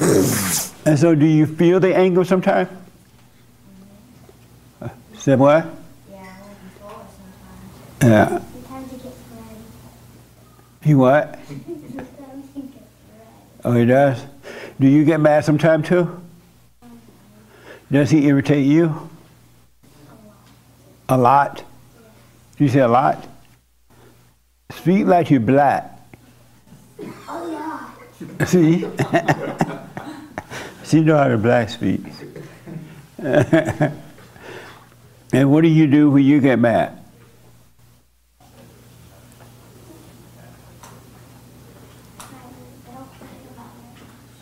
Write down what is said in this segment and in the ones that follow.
And so, do you feel the anger sometimes? Say what? Yeah, sometimes. Yeah. Sometimes it gets red. He what? Sometimes it gets red. Oh, he does. Do you get mad sometimes too? Does he irritate you? A lot. You say a lot. Speak like you're black. Oh yeah. See? she know how to black speak. and what do you do when you get mad?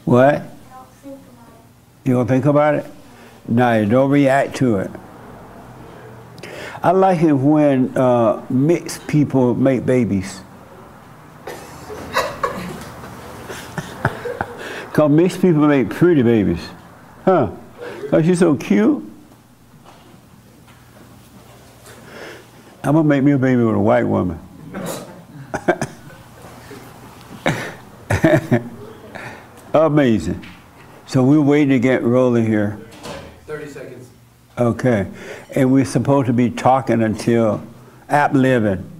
What? You don't think about it? No, you don't react to it. I like it when uh, mixed people make babies. Because mixed people make pretty babies. Huh? Because you're so cute. I'm going to make me a baby with a white woman. Amazing. So we're waiting to get rolling here. 30 seconds. Okay. And we're supposed to be talking until app living.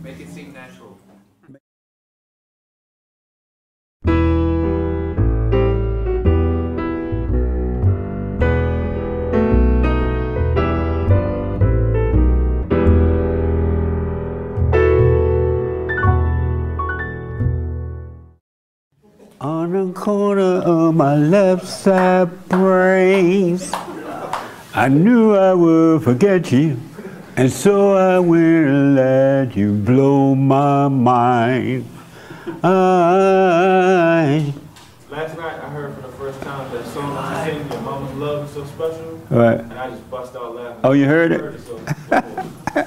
Left side brains, I knew I would forget you. And so I will let you blow my mind. I, Last night I heard for the first time that song I sing, Your Mama's Love is So Special, right. and I just bust out laughing. Oh, you heard it? I heard it so before.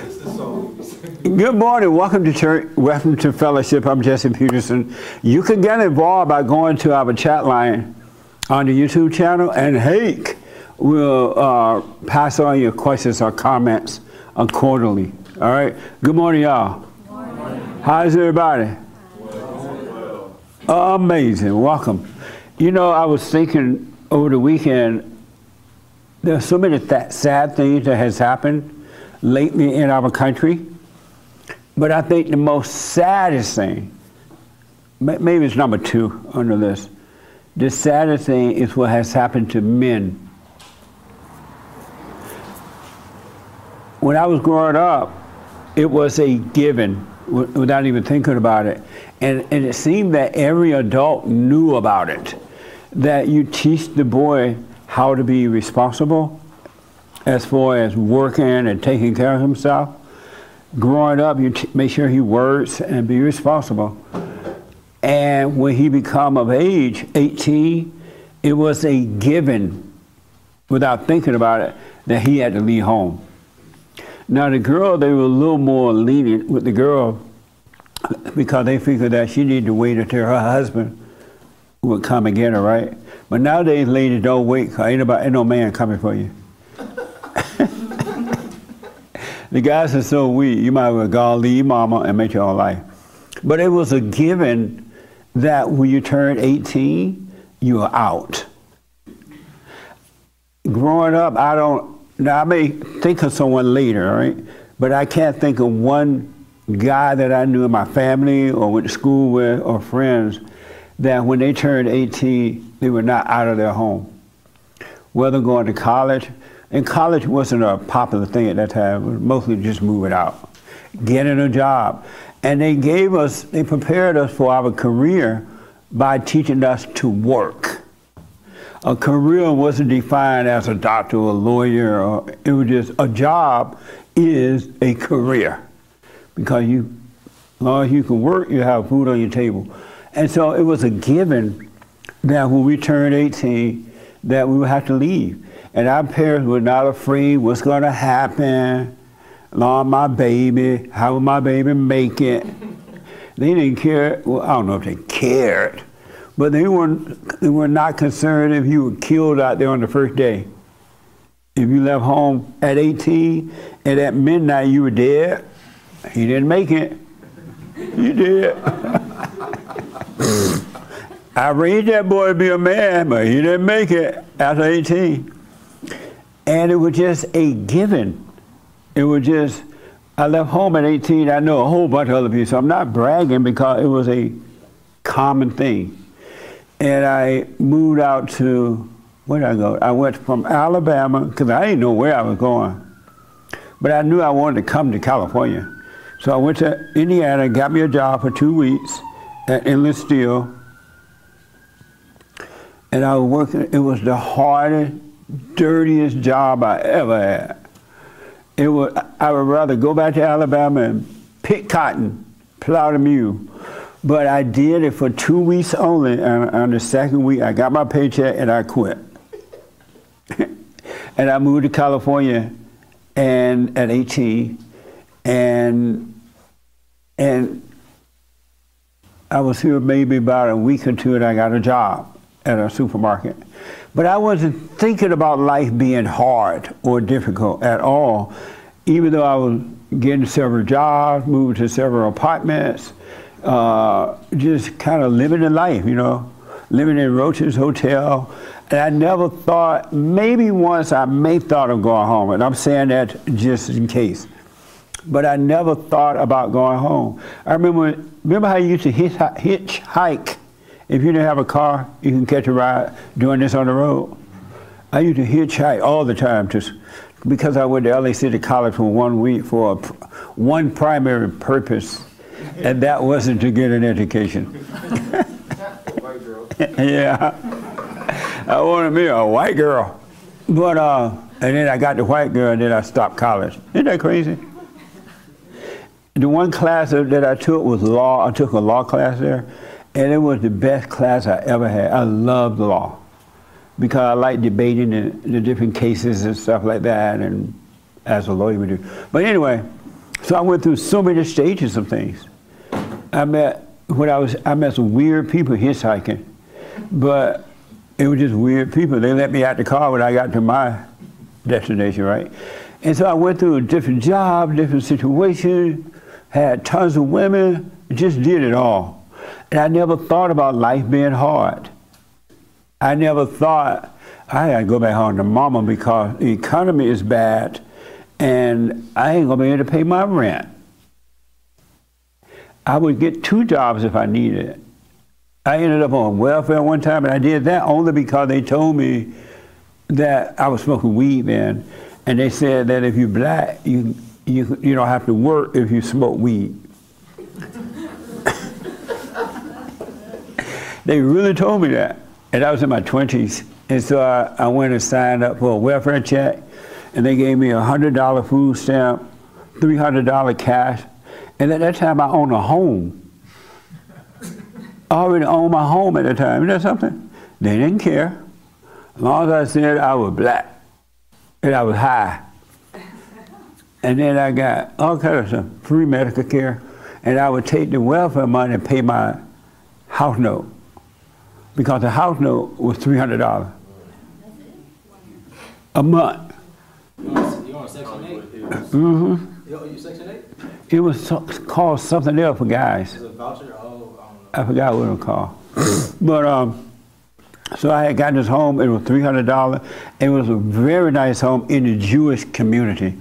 This is the song we sing. Good morning. Welcome to church. Welcome to fellowship. I'm Jesse Peterson. You can get involved by going to our chat line on the YouTube channel, and Hake will uh, pass on your questions or comments accordingly. All right. Good morning, y'all. How's everybody? Well. Amazing. Welcome. You know, I was thinking over the weekend. There's so many th- sad things that has happened lately in our country. But I think the most saddest thing, maybe it's number two the list, the saddest thing is what has happened to men. When I was growing up, it was a given without even thinking about it. And, and it seemed that every adult knew about it. That you teach the boy how to be responsible as far as working and taking care of himself growing up, you make sure he works and be responsible. And when he become of age, 18, it was a given, without thinking about it, that he had to leave home. Now the girl, they were a little more lenient with the girl because they figured that she needed to wait until her husband would come and get her, right? But nowadays, ladies don't wait 'cause ain't, ain't no man coming for you. The guys are so weak, you might as well go leave mama and make your own life. But it was a given that when you turned 18, you are out. Growing up, I don't, now I may think of someone later, right? But I can't think of one guy that I knew in my family or went to school with or friends that when they turned 18, they were not out of their home. Whether going to college, and college wasn't a popular thing at that time. It was mostly just moving out, getting a job. And they gave us, they prepared us for our career by teaching us to work. A career wasn't defined as a doctor or a lawyer, or it was just a job is a career because you, as long as you can work, you have food on your table. And so it was a given that when we turned 18, that we would have to leave. And our parents were not afraid what's going to happen. Lord, my baby, how will my baby make it? They didn't care. Well, I don't know if they cared, but they weren't. They were not concerned if you were killed out there on the first day. If you left home at 18 and at midnight you were dead, he didn't make it. You did. I raised that boy to be a man, but he didn't make it after 18. And it was just a given. It was just, I left home at 18. I know a whole bunch of other people, so I'm not bragging because it was a common thing. And I moved out to, where did I go? I went from Alabama, because I didn't know where I was going. But I knew I wanted to come to California. So I went to Indiana, got me a job for two weeks at Inland Steel. And I was working, it was the hardest, dirtiest job I ever had. It was, I would rather go back to Alabama and pick cotton, plow the mule. But I did it for two weeks only, and on the second week, I got my paycheck and I quit. and I moved to California and at 18 and and I was here maybe about a week or two and I got a job at a supermarket. But I wasn't thinking about life being hard or difficult at all, even though I was getting several jobs, moving to several apartments, uh, just kind of living the life, you know, living in Roach's Hotel. And I never thought, maybe once I may thought of going home, and I'm saying that just in case. But I never thought about going home. I remember, remember how you used to hitchhike? If you didn't have a car, you can catch a ride doing this on the road. I used to hitchhike all the time just because I went to LA City College for one week for a, one primary purpose, and that wasn't to get an education. Yeah. I wanted me a white girl. But, uh, and then I got the white girl and then I stopped college. Isn't that crazy? The one class that I took was law. I took a law class there, and it was the best class I ever had. I loved law because I like debating the, the different cases and stuff like that, and as a lawyer would do. But anyway, so I went through so many stages of things. I met when I was I met some weird people hitchhiking, but it was just weird people. They let me out the car when I got to my destination, right? And so I went through a different job, different situation, had tons of women, just did it all. And I never thought about life being hard. I never thought I gotta go back home to mama because the economy is bad and I ain't gonna be able to pay my rent. I would get two jobs if I needed it. I ended up on welfare one time, and I did that only because they told me that I was smoking weed then, and they said that if you're black, you you you don't have to work if you smoke weed. They really told me that, and I was in my twenties, and so I, I went and signed up for a welfare check, and they gave me a hundred dollar food stamp, three hundred dollar cash, and at that time I owned a home. I already owned my home at the time. Isn't that something? They didn't care. As long as I said I was black and I was high. And then I got all kinds of free medical care. And I would take the welfare money and pay my house note. Because the house note was $300 a month. You on, on Section 8? Mm-hmm. You, you Section 8? It was so, called something else for guys. Is it a voucher? Oh, I don't know. I forgot what it was called. but um, so I had gotten this home. It was three hundred dollars. It was a very nice home in the Jewish community,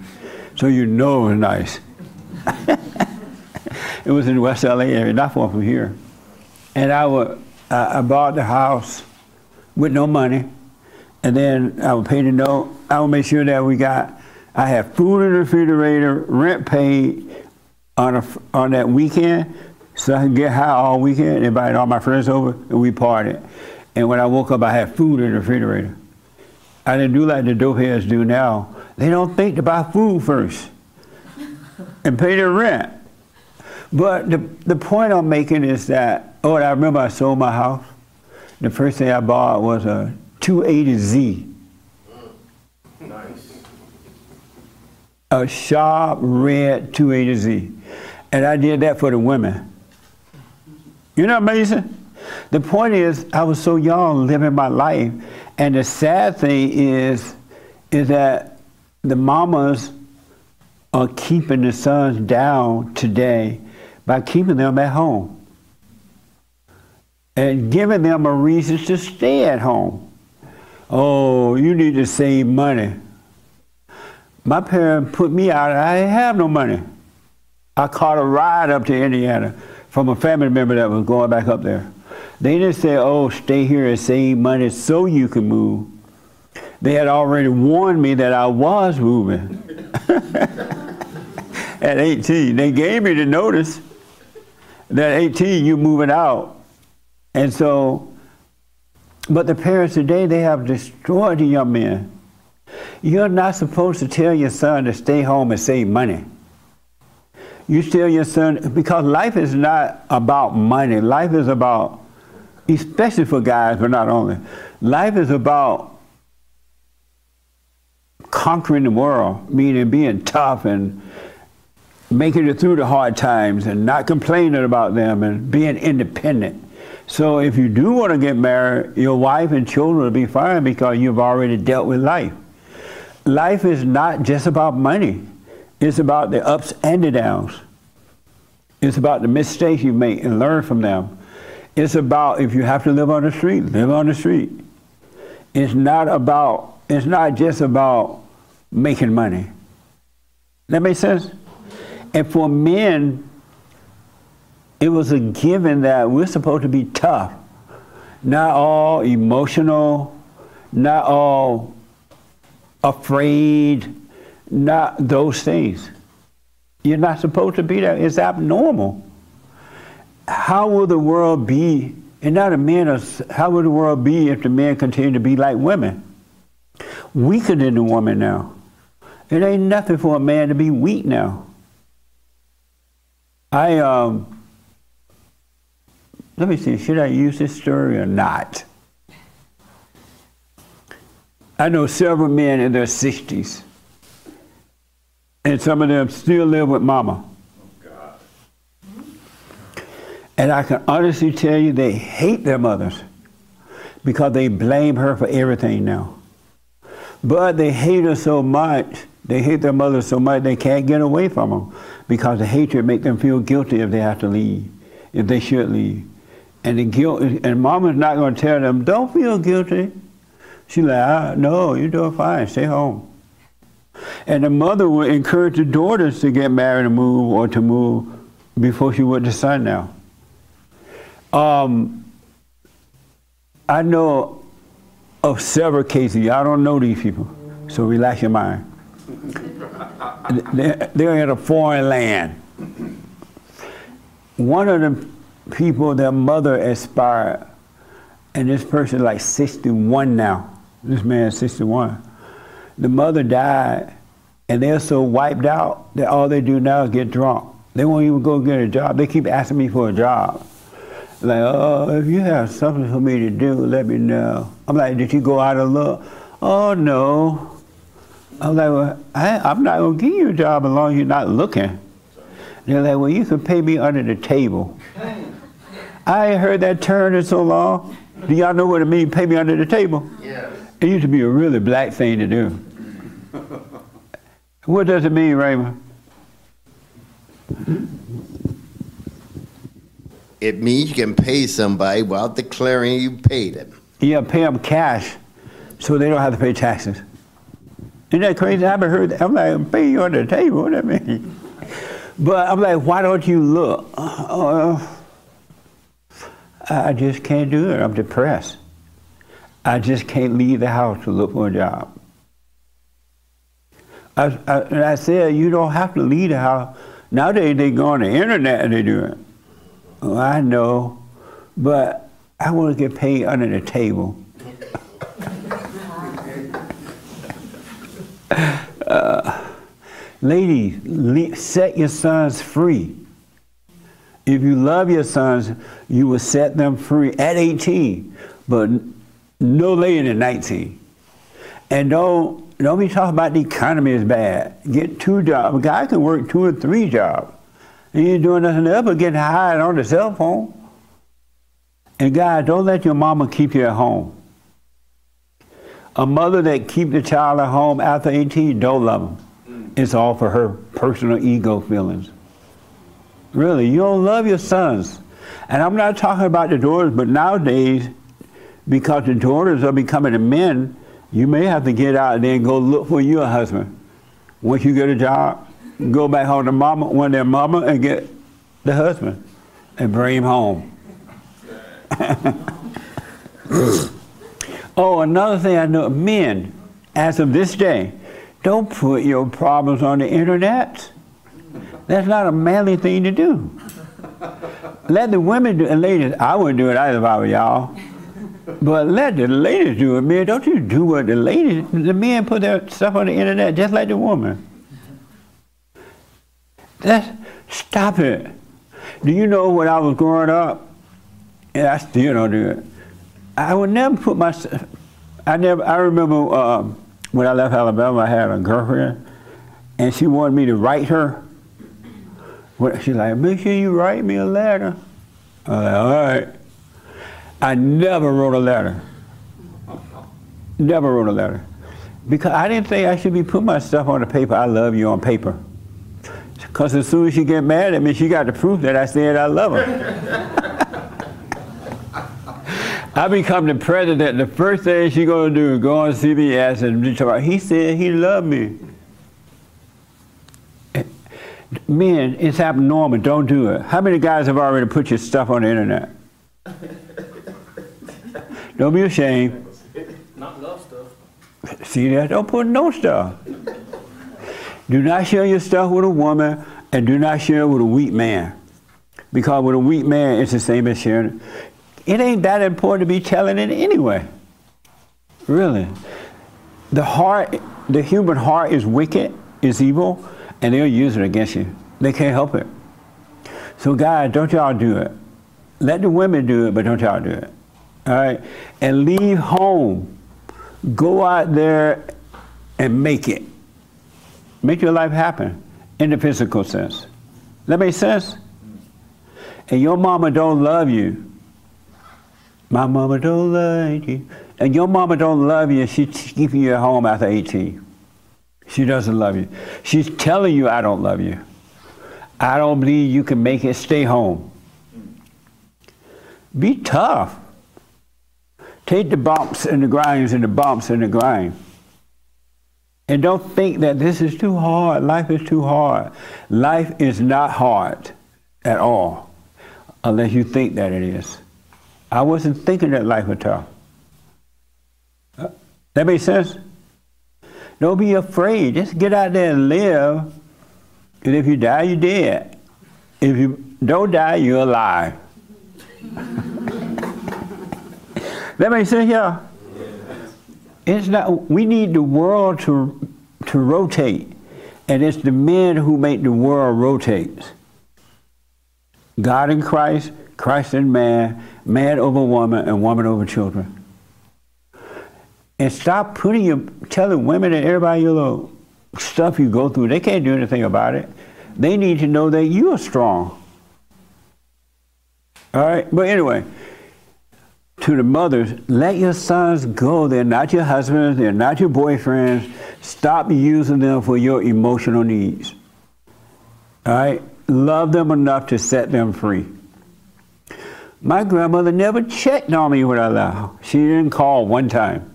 so you know it was nice. it was in West LA area, not far from here. And I would, I, I bought the house with no money, and then I would pay the note. I would make sure that we got. I had food in the refrigerator, rent paid on a, on that weekend, so I could get high all weekend. and Invite all my friends over, and we partied. And when I woke up, I had food in the refrigerator. I didn't do like the dope heads do now. They don't think to buy food first and pay their rent. But the, the point I'm making is that, oh, I remember I sold my house. The first thing I bought was a 280Z, Nice. a sharp red 280Z. And I did that for the women. You know amazing? The point is, I was so young living my life. And the sad thing is, is that the mamas are keeping the sons down today by keeping them at home. and giving them a reason to stay at home. Oh, you need to save money. My parents put me out, I didn't have no money. I caught a ride up to Indiana from a family member that was going back up there. They didn't say, oh, stay here and save money so you can move. They had already warned me that I was moving. At 18, they gave me the notice that 18, you're moving out. And so, but the parents today, they have destroyed the young men. You're not supposed to tell your son to stay home and save money. You tell your son, because life is not about money. Life is about, especially for guys, but not only, life is about conquering the world, meaning being tough and making it through the hard times and not complaining about them and being independent. So if you do want to get married, your wife and children will be fine because you've already dealt with life. Life is not just about money. It's about the ups and the downs. It's about the mistakes you make and learn from them. It's about if you have to live on the street, live on the street. It's not about, it's not just about making money. That makes sense? And for men, it was a given that we're supposed to be tough, not all emotional, not all afraid, not those things. You're not supposed to be that. It's abnormal. How will the world be, and not a man, how will the world be if the men continue to be like women? Weaker than the woman now. It ain't nothing for a man to be weak now. I um, let me see, should I use this story or not? I know several men in their 60s, and some of them still live with mama. And I can honestly tell you they hate their mothers because they blame her for everything now. But they hate her so much, they hate their mother so much they can't get away from them because the hatred make them feel guilty if they have to leave, if they should leave. And the guilt, and mama's not going to tell them, don't feel guilty. She's like, ah, no, you're doing fine, stay home. And the mother would encourage the daughters to get married and move or to move before she would the son now. Um, I know of several cases, I don't know these people, so relax your mind. They're in a foreign land. One of the people, their mother expired, and this person is like 61 now. This man is 61. The mother died, and they're so wiped out that all they do now is get drunk. They won't even go get a job. They keep asking me for a job. Like, oh, if you have something for me to do, let me know. I'm like, did you go out and look? Oh, no. I'm like, well, I, am not going to give you a job as long as you're not looking. They're like, well, you can pay me under the table. I ain't heard that term in so long. Do y'all know what it means, pay me under the table? Yeah. It used to be a really black thing to do. what does it mean, Raymond? It means you can pay somebody without declaring you paid them. Yeah, pay them cash so they don't have to pay taxes. Isn't that crazy? I haven't heard that. I'm like, pay you under the table. What I mean? But I'm like, why don't you look? Uh, I just can't do it. I'm depressed. I just can't leave the house to look for a job. I, I, and I said, you don't have to leave the house. Nowadays they go on the internet and they do it. Well, I know, but I want to get paid under the table. Uh, ladies, set your sons free. If you love your sons, you will set them free at 18, but no later than 19. And don't don't be talking about the economy is bad. Get two jobs. A guy can work two or three jobs. And you ain't doing nothing else but getting hired on the cell phone. And guys, don't let your mama keep you at home. A mother that keep the child at home after 18 don't love him. Mm. It's all for her personal ego feelings. Really, you don't love your sons. And I'm not talking about the daughters, but nowadays, because the daughters are becoming the men, you may have to get out there and go look for your husband. Once you get a job, go back home to mama, one their mama, and get the husband and bring him home. oh, another thing I know, men, as of this day, don't put your problems on the internet. That's not a manly thing to do. Let the women do, and ladies, I wouldn't do it either if I were y'all. But let the ladies do it, man. Don't you do what the ladies, the men put their stuff on the internet just like the woman. That's, stop it. Do you know when I was growing up, and I still don't do it, I would never put my, I never, I remember um, when I left Alabama, I had a girlfriend, and she wanted me to write her. She's like, make sure you write me a letter. I was like, all right. I never wrote a letter. Never wrote a letter. Because I didn't think I should be putting my stuff on the paper, I love you on paper. Because as soon as she get mad at me, she got the proof that I said I love her. I become the president, the first thing she gonna do is go on CBS and talk about, he said he loved me. Men, it's abnormal, don't do it. How many guys have already put your stuff on the internet? Don't be ashamed. Not love stuff. See that? Don't put no stuff. Do not share your stuff with a woman and do not share it with a weak man. Because with a weak man, it's the same as sharing it. Ain't that important to be telling it anyway. Really. The heart, the human heart is wicked, is evil, and they'll use it against you. They can't help it. So guys, don't y'all do it. Let the women do it, but don't y'all do it. All right? And leave home. Go out there and make it. Make your life happen in the physical sense. That makes sense? And your mama don't love you. My mama don't love you. And your mama don't love you, she's keeping you at home after 18. She doesn't love you. She's telling you, I don't love you. I don't believe you can make it. Stay home. Be tough. Take the bumps and the grinds and the bumps and the grind. And don't think that this is too hard. Life is too hard. Life is not hard at all, unless you think that it is. I wasn't thinking that life was tough. Uh, that makes sense? Don't be afraid. Just get out there and live. And if you die, you're dead. If you don't die, you're alive. that makes sense, yeah? It's not, we need the world to, to rotate. And it's the men who make the world rotate. God in Christ, Christ in man, man over woman, and woman over children. And stop putting your, telling women and everybody your little stuff you go through. They can't do anything about it. They need to know that you are strong. All right? But anyway, to the mothers, let your sons go. They're not your husbands, they're not your boyfriends. Stop using them for your emotional needs. All right? Love them enough to set them free. My grandmother never checked on me when I left. She didn't call one time.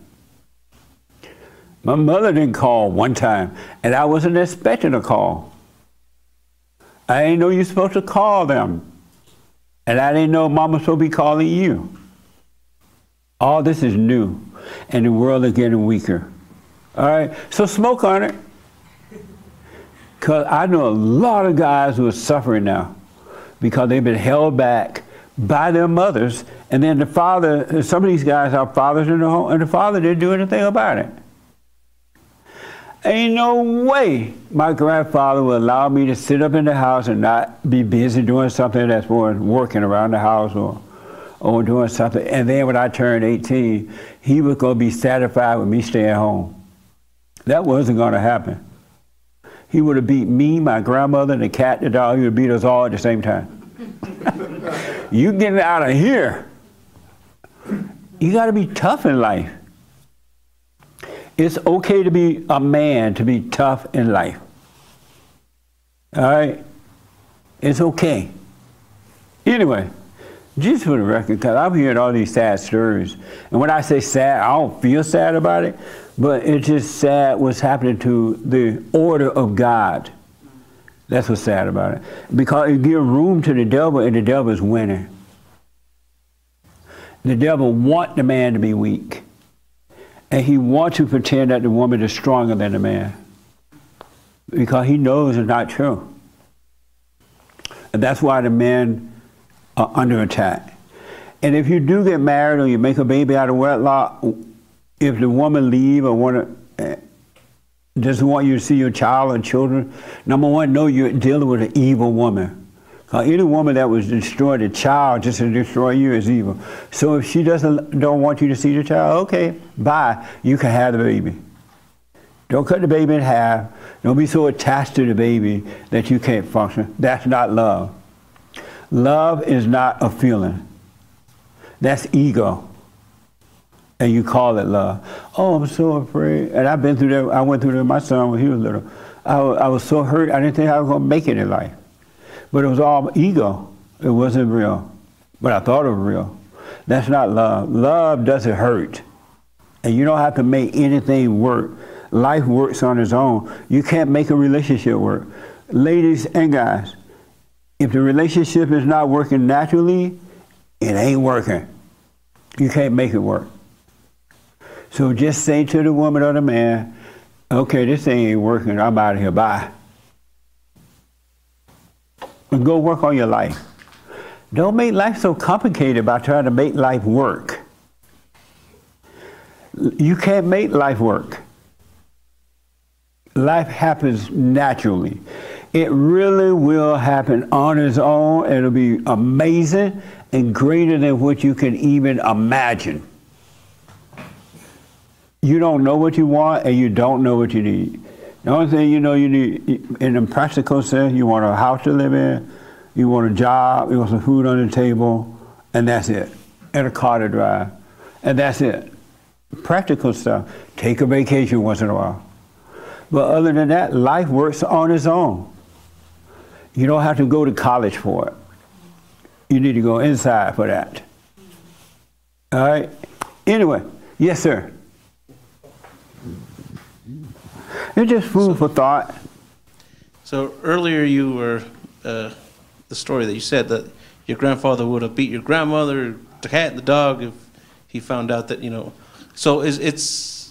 My mother didn't call one time, and I wasn't expecting a call. I didn't know you're supposed to call them. And I didn't know mama's supposed to be calling you. All this is new, and the world is getting weaker. All right, so smoke on it. Because I know a lot of guys who are suffering now because they've been held back by their mothers, and then the father, some of these guys are fathers in the home, and the father didn't do anything about it. Ain't no way my grandfather would allow me to sit up in the house and not be busy doing something that's more working around the house or, or doing something. And then when I turned 18, he was going to be satisfied with me staying home. That wasn't going to happen. He would have beat me, my grandmother, and the cat, the dog. He would beat us all at the same time. you getting out of here. You got to be tough in life. It's okay to be a man, to be tough in life. All right? It's okay. Anyway, Just for the record, because I'm hearing all these sad stories. And when I say sad, I don't feel sad about it, but it's just sad what's happening to the order of God. That's what's sad about it. Because it gives room to the devil, and the devil is winning. The devil want the man to be weak. And he wants to pretend that the woman is stronger than the man. Because he knows it's not true. And that's why the men are under attack. And if you do get married or you make a baby out of wedlock, if the woman leave or want to, eh, doesn't want you to see your child or children, number one, know you're dealing with an evil woman. Because any woman that was destroyed a child just to destroy you is evil. So if she doesn't don't want you to see the child, okay, bye. You can have the baby. Don't cut the baby in half. Don't be so attached to the baby that you can't function. That's not love. Love is not a feeling. That's ego. And you call it love. Oh, I'm so afraid. And I've been through that. I went through that with my son when he was little. I, I was so hurt. I didn't think I was going to make it in life. But it was all ego. It wasn't real. But I thought it was real. That's not love. Love doesn't hurt. And you don't have to make anything work. Life works on its own. You can't make a relationship work. Ladies and guys, if the relationship is not working naturally, it ain't working. You can't make it work. So just say to the woman or the man, okay, this thing ain't working. I'm out of here. Bye. And go work on your life. Don't make life so complicated by trying to make life work. You can't make life work. Life happens naturally. It really will happen on its own. It'll be amazing and greater than what you can even imagine. You don't know what you want and you don't know what you need. The only thing you know you need, in a practical sense, you want a house to live in, you want a job, you want some food on the table, and that's it. And a car to drive. And that's it. Practical stuff. Take a vacation once in a while. But other than that, life works on its own. You don't have to go to college for it. You need to go inside for that. All right? Anyway, yes, sir. It's just food for thought. So earlier you were, uh, the story that you said that your grandfather would have beat your grandmother, the cat, and the dog if he found out that, you know. So is it's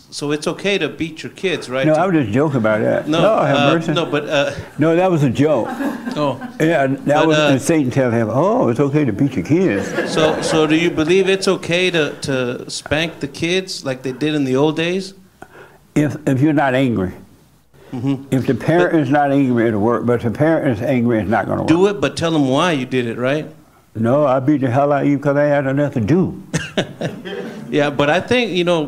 so it's okay to beat your kids, right? No, I was just joking about that. no, Lord have uh, mercy. no, but uh, No, that was a joke. oh, Yeah, that But, was uh, Satan telling him, "Oh, it's okay to beat your kids." so so do you believe it's okay to to spank the kids like they did in the old days? If if you're not angry, Mm-hmm. if the parent is not angry, it'll work. But if the parent is angry, it's not going to work. Do it, but tell them why you did it, right? No, I beat the hell out of you because I had nothing to do. Yeah, but I think you know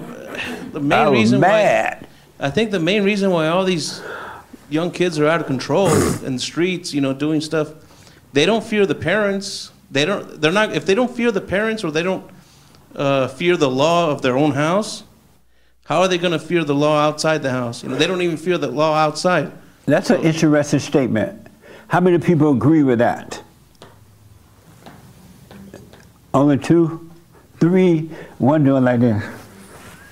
the main I was reason why. mad. I think the main reason why all these young kids are out of control in the streets, you know, doing stuff, they don't fear the parents. They don't. They're not. If they don't fear the parents or they don't uh, fear the law of their own house, how are they going to fear the law outside the house? You know, they don't even fear the law outside. That's an interesting statement. How many people agree with that? Only two, three, one doing like this.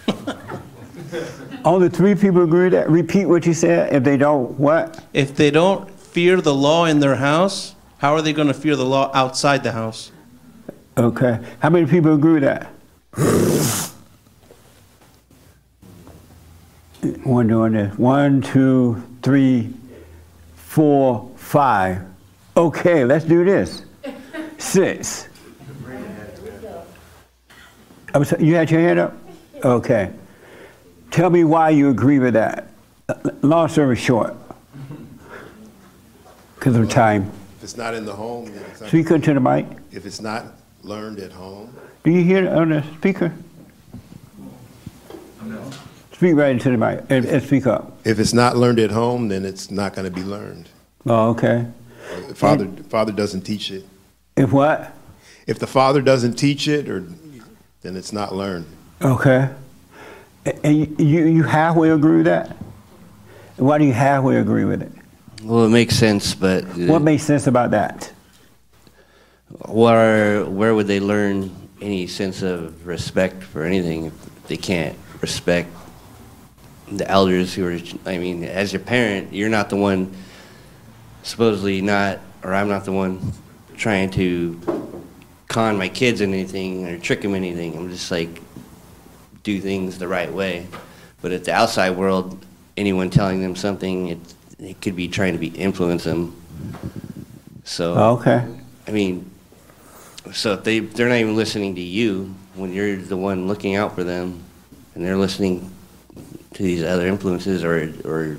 Only three people agree with that. Repeat what you said. If they don't, what? If they don't fear the law in their house, how are they going to fear the law outside the house? Okay. How many people agree with that? One doing this. One, two, three, four, five. Okay, let's do this. Six. I'm sorry, you had your hand up? Okay. Tell me why you agree with that. Uh, long story short. Because of time. If it's not in the home, then it's not- Speak into the mic. if it's not learned at home, Do you hear it on the speaker? Speak right into the mic and, and speak up. if it's not learned at home, then it's not going to be learned. Oh, okay. The Father, father doesn't teach it. If what? If the father doesn't teach it, or then it's not learned. Okay. And you, you halfway agree with that? Why do you halfway agree with it? Well, it makes sense, but uh, What makes sense about that? where where would they learn any sense of respect for anything if they can't respect the elders who are I mean as your parent you're not the one supposedly not or I'm not the one trying to con my kids in anything or trick them in anything. I'm just like do things the right way. But at the outside world anyone telling them something it it could be trying to be influence them. So Okay. I mean, so if they they're not even listening to you when you're the one looking out for them, and they're listening to these other influences, or or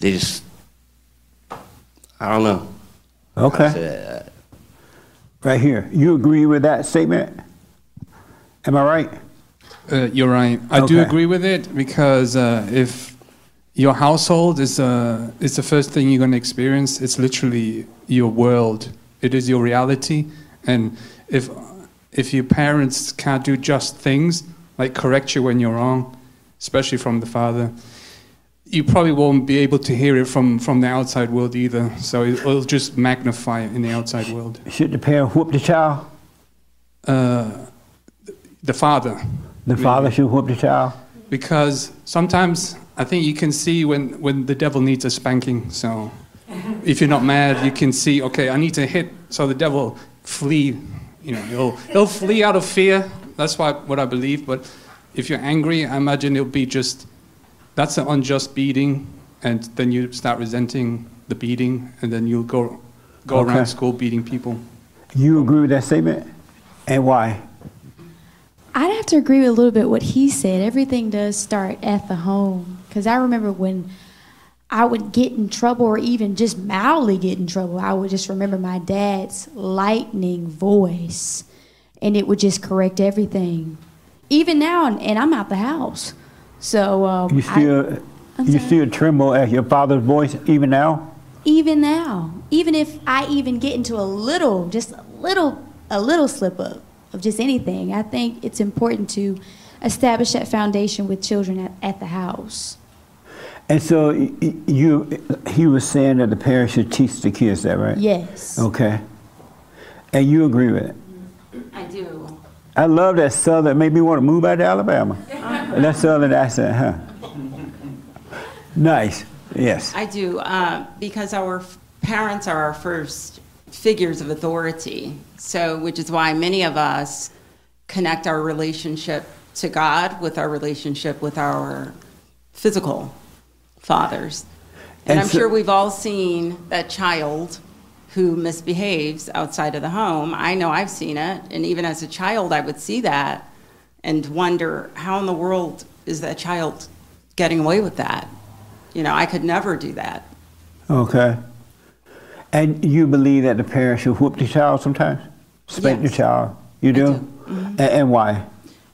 they just I don't know. Okay. Right here. You agree with that statement? Am I right? Uh, you're right. I do agree with it because uh, if your household is uh, is the first thing you're going to experience, it's literally your world. It is your reality, and if if your parents can't do just things like correct you when you're wrong, especially from the father, you probably won't be able to hear it from from the outside world either. So it, it'll just magnify it in the outside world. Should the parent whoop the child? Uh, the father. The father should whoop the child? because sometimes I think you can see when, when the devil needs a spanking. So if you're not mad, you can see, okay, I need to hit, so the devil flee. You know, he'll, he'll flee out of fear. That's why, what I believe. But if you're angry, I imagine it'll be just, that's an unjust beating, and then you start resenting the beating, and then you'll go, go Okay. around school beating people. You agree with that statement? And why? I'd have to agree with a little bit what he said. Everything does start at the home. Because I remember when I would get in trouble or even just mildly get in trouble, I would just remember my dad's lightning voice and it would just correct everything. Even now, and, and I'm out the house. So, um, You I- still, I'm you still tremble at your father's voice even now? even now, even if I even get into a little, just a little, a little slip up of just anything, I think it's important to establish that foundation with children at, at the house. And so y- y- you, he was saying that the parents should teach the kids that, right? Yes. Okay. And you agree with it? I do. I love that southern, made me want to move out to Alabama. that southern accent, huh? Nice. Yes. I do, uh, because our f- parents are our first figures of authority. So, which is why many of us connect our relationship to God with our relationship with our physical fathers. And, And I'm sure we've all seen that child who misbehaves outside of the home. I know I've seen it. And even as a child, I would see that and wonder how in the world is that child getting away with that? You know, I could never do that. Okay. And you believe that the parents should whoop the child sometimes? Spank Yes. the child? You do? Mm-hmm. A- and why?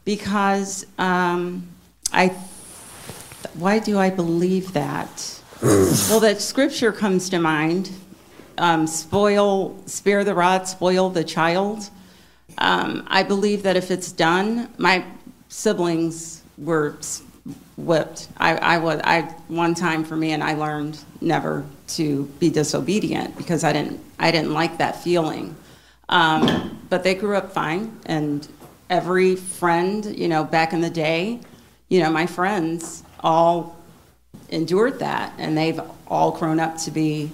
because um, I. Why do I believe that? well, that scripture comes to mind. Um, spoil, spare the rod, spoil the child. Um, I believe that if it's done, my siblings were whipped. I, I was I one time for me, and I learned never to be disobedient because I didn't I didn't like that feeling. Um, but they grew up fine, and every friend, you know, back in the day, you know, my friends all endured that, and they've all grown up to be,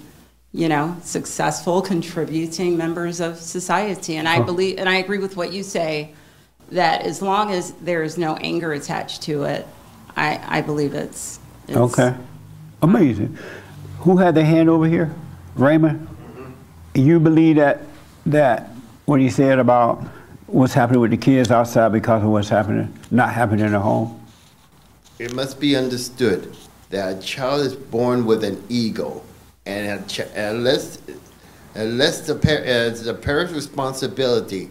you know, successful, contributing members of society. And I believe, and I agree with what you say, that as long as there is no anger attached to it, I, I believe it's, it's Okay. Amazing. Who had the hand over here? Raymond? Mm-hmm. You believe that that what he said about what's happening with the kids outside because of what's happening, not happening in the home? It must be understood that a child is born with an ego, and a ch- unless, unless the, par- uh, the parent's responsibility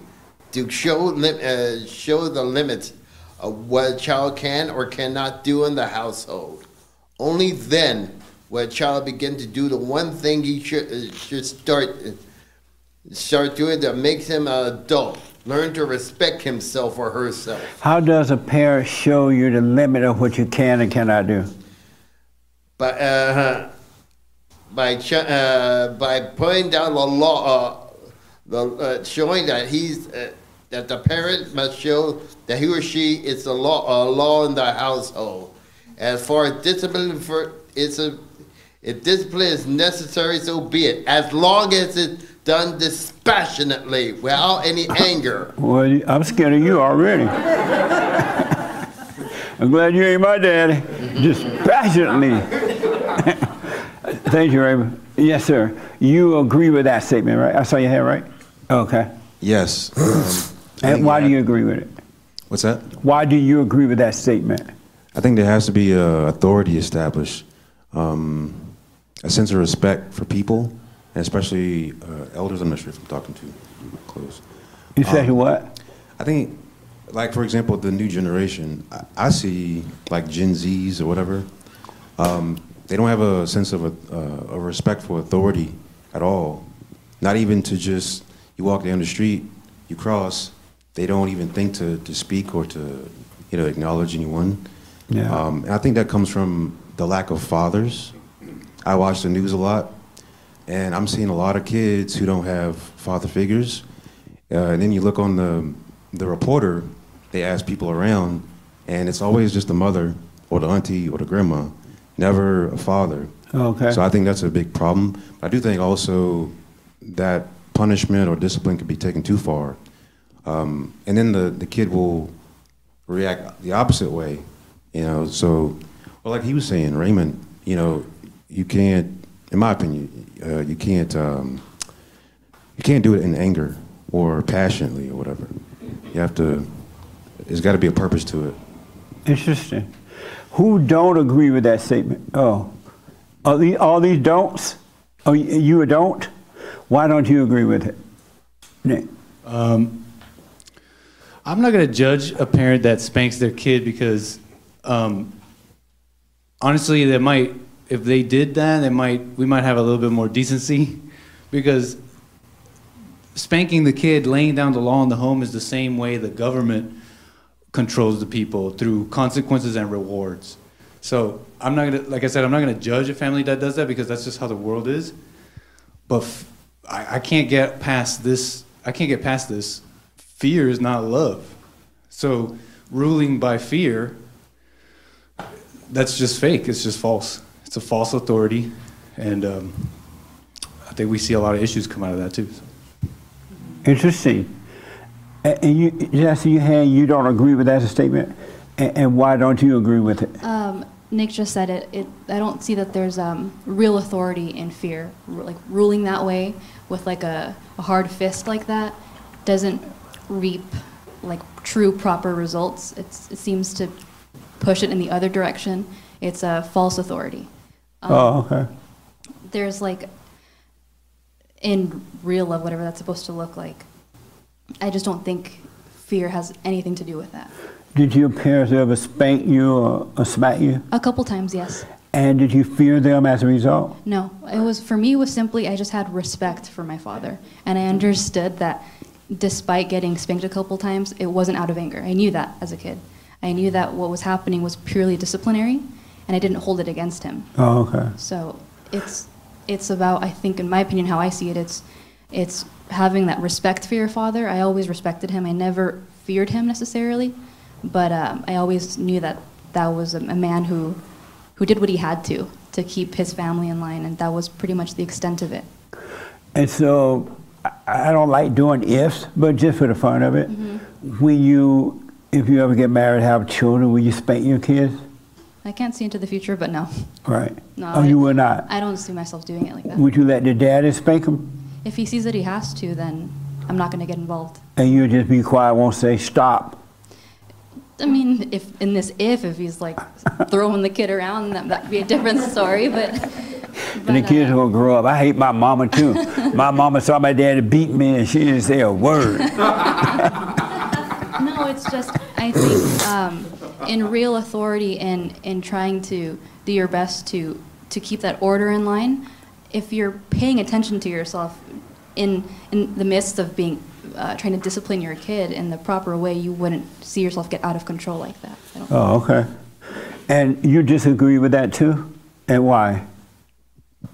to show, uh, show the limits of what a child can or cannot do in the household. Only then will a child begin to do the one thing he should, uh, should start, start doing that makes him an adult. Learn to respect himself or herself. How does a parent show you the limit of what you can and cannot do? by uh, by ch- uh, by putting down the law uh, the, uh, showing that he's, uh, that the parent must show that he or she is a law, a law in the household. As far as discipline for, it's a, if discipline is necessary, so be it, as long as it's done dispassionately, without any anger. Well, I'm scared of you already. I'm glad you ain't my daddy. Just passionately. Thank you, Raymond. Yes, sir. You agree with that statement, right? I saw your hand, right? Okay. Yes. Um, And why do you agree with it? What's that? Why do you agree with that statement? I think there has to be a authority established, um, a sense of respect for people, and especially uh, elders. I'm not sure if I'm talking to close. You say Um, what? I think, like for example, the new generation. I, I see like Gen Zs or whatever. Um, they don't have a sense of a, uh, a respect for authority at all. Not even to just you walk down the street, you cross. They don't even think to, to speak or to you know acknowledge anyone. Yeah. Um, and I think that comes from the lack of fathers. I watch the news a lot, and I'm seeing a lot of kids who don't have father figures. Uh, and then you look on the the reporter, they ask people around, and it's always just the mother or the auntie or the grandma, never a father. Okay. So I think that's a big problem. I do think also that punishment or discipline could be taken too far, um, and then the the kid will react the opposite way. You know, so well, like he was saying, Raymond. You know, you can't, in my opinion, uh, you can't um, you can't do it in anger or passionately or whatever. You have to. There's got to be a purpose to it. Interesting. Who don't agree with that statement? Oh, all these, all these don'ts? Oh, you a don't? Why don't you agree with it? Nick? Um, I'm not going to judge a parent that spanks their kid because, um, honestly, they might, if they did that, they might, we might have a little bit more decency, because spanking the kid, laying down the law in the home, is the same way the government controls the people through consequences and rewards. So I'm not gonna, like I said, I'm not gonna judge a family that does that because that's just how the world is. But I can't get past this. I can't get past this. Fear is not love. So ruling by fear, that's just fake. It's just false. It's a false authority, and um, I think we see a lot of issues come out of that too. Interesting. And you, Jesse, you had you don't agree with that statement, and, and why don't you agree with it? Um, Nick just said it, it. I don't see that there's um, real authority in fear. R- Like ruling that way with like a, a hard fist like that doesn't reap like true proper results. It's, it seems to push it in the other direction. It's a false authority. Um, oh, okay. There's like in real love, whatever that's supposed to look like. I just don't think fear has anything to do with that. Did your parents ever spank you or, or smack you? A couple times, yes. And did you fear them as a result? No, it was for me. It was simply I just had respect for my father, and I understood that despite getting spanked a couple times, it wasn't out of anger. I knew that as a kid. I knew that what was happening was purely disciplinary, and I didn't hold it against him. Oh, okay. So it's it's about I think in my opinion how I see it. It's it's having that respect for your father. I always respected him. I never feared him necessarily, but um, I always knew that that was a, a man who who did what he had to to keep his family in line, and that was pretty much the extent of it. And so I- don't like doing ifs, but just for the fun of it, Mm-hmm. when you, if you ever get married, have children, will you spank your kids? I can't see into the future, but no, Right. no. oh, I, you will not. I don't see myself doing it like that. Would you let the daddy spank them, If he sees that he has to, then I'm not going to get involved. and you'll just be quiet, won't say stop? I mean, if in this if, if he's like throwing the kid around, that that'd be a different story. But, And the kids will grow up. I hate my mama too. my mama saw my daddy beat me, and she didn't say a word. no, it's just I think um, in real authority and in trying to do your best to to keep that order in line. If you're paying attention to yourself in in the midst of being uh, trying to discipline your kid in the proper way, you wouldn't see yourself get out of control like that. I don't Oh, okay. And you disagree with that too? And why?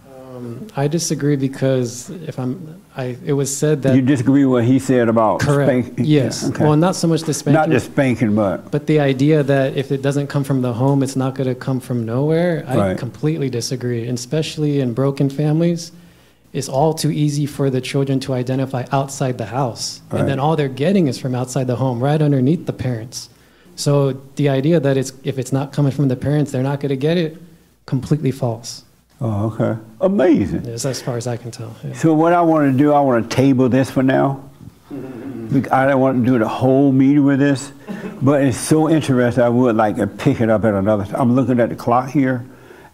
Um, I disagree because if I'm I, it was said that You disagree with what he said about Correct. spanking? Yes. Okay. Well, not so much the spanking. Not the spanking, but But the idea that if it doesn't come from the home, it's not going to come from nowhere, I Right. completely disagree. And especially in broken families, it's all too easy for the children to identify outside the house. And then all they're getting is from outside the home, right underneath the parents. So the idea that it's if it's not coming from the parents, they're not going to get it, completely false. Oh, okay, amazing. That's as far as I can tell. yeah. So what I want to do, I want to table this for now. I don't want to do the whole meeting with this, but it's so interesting. I would like to pick it up at another. I'm looking at the clock here,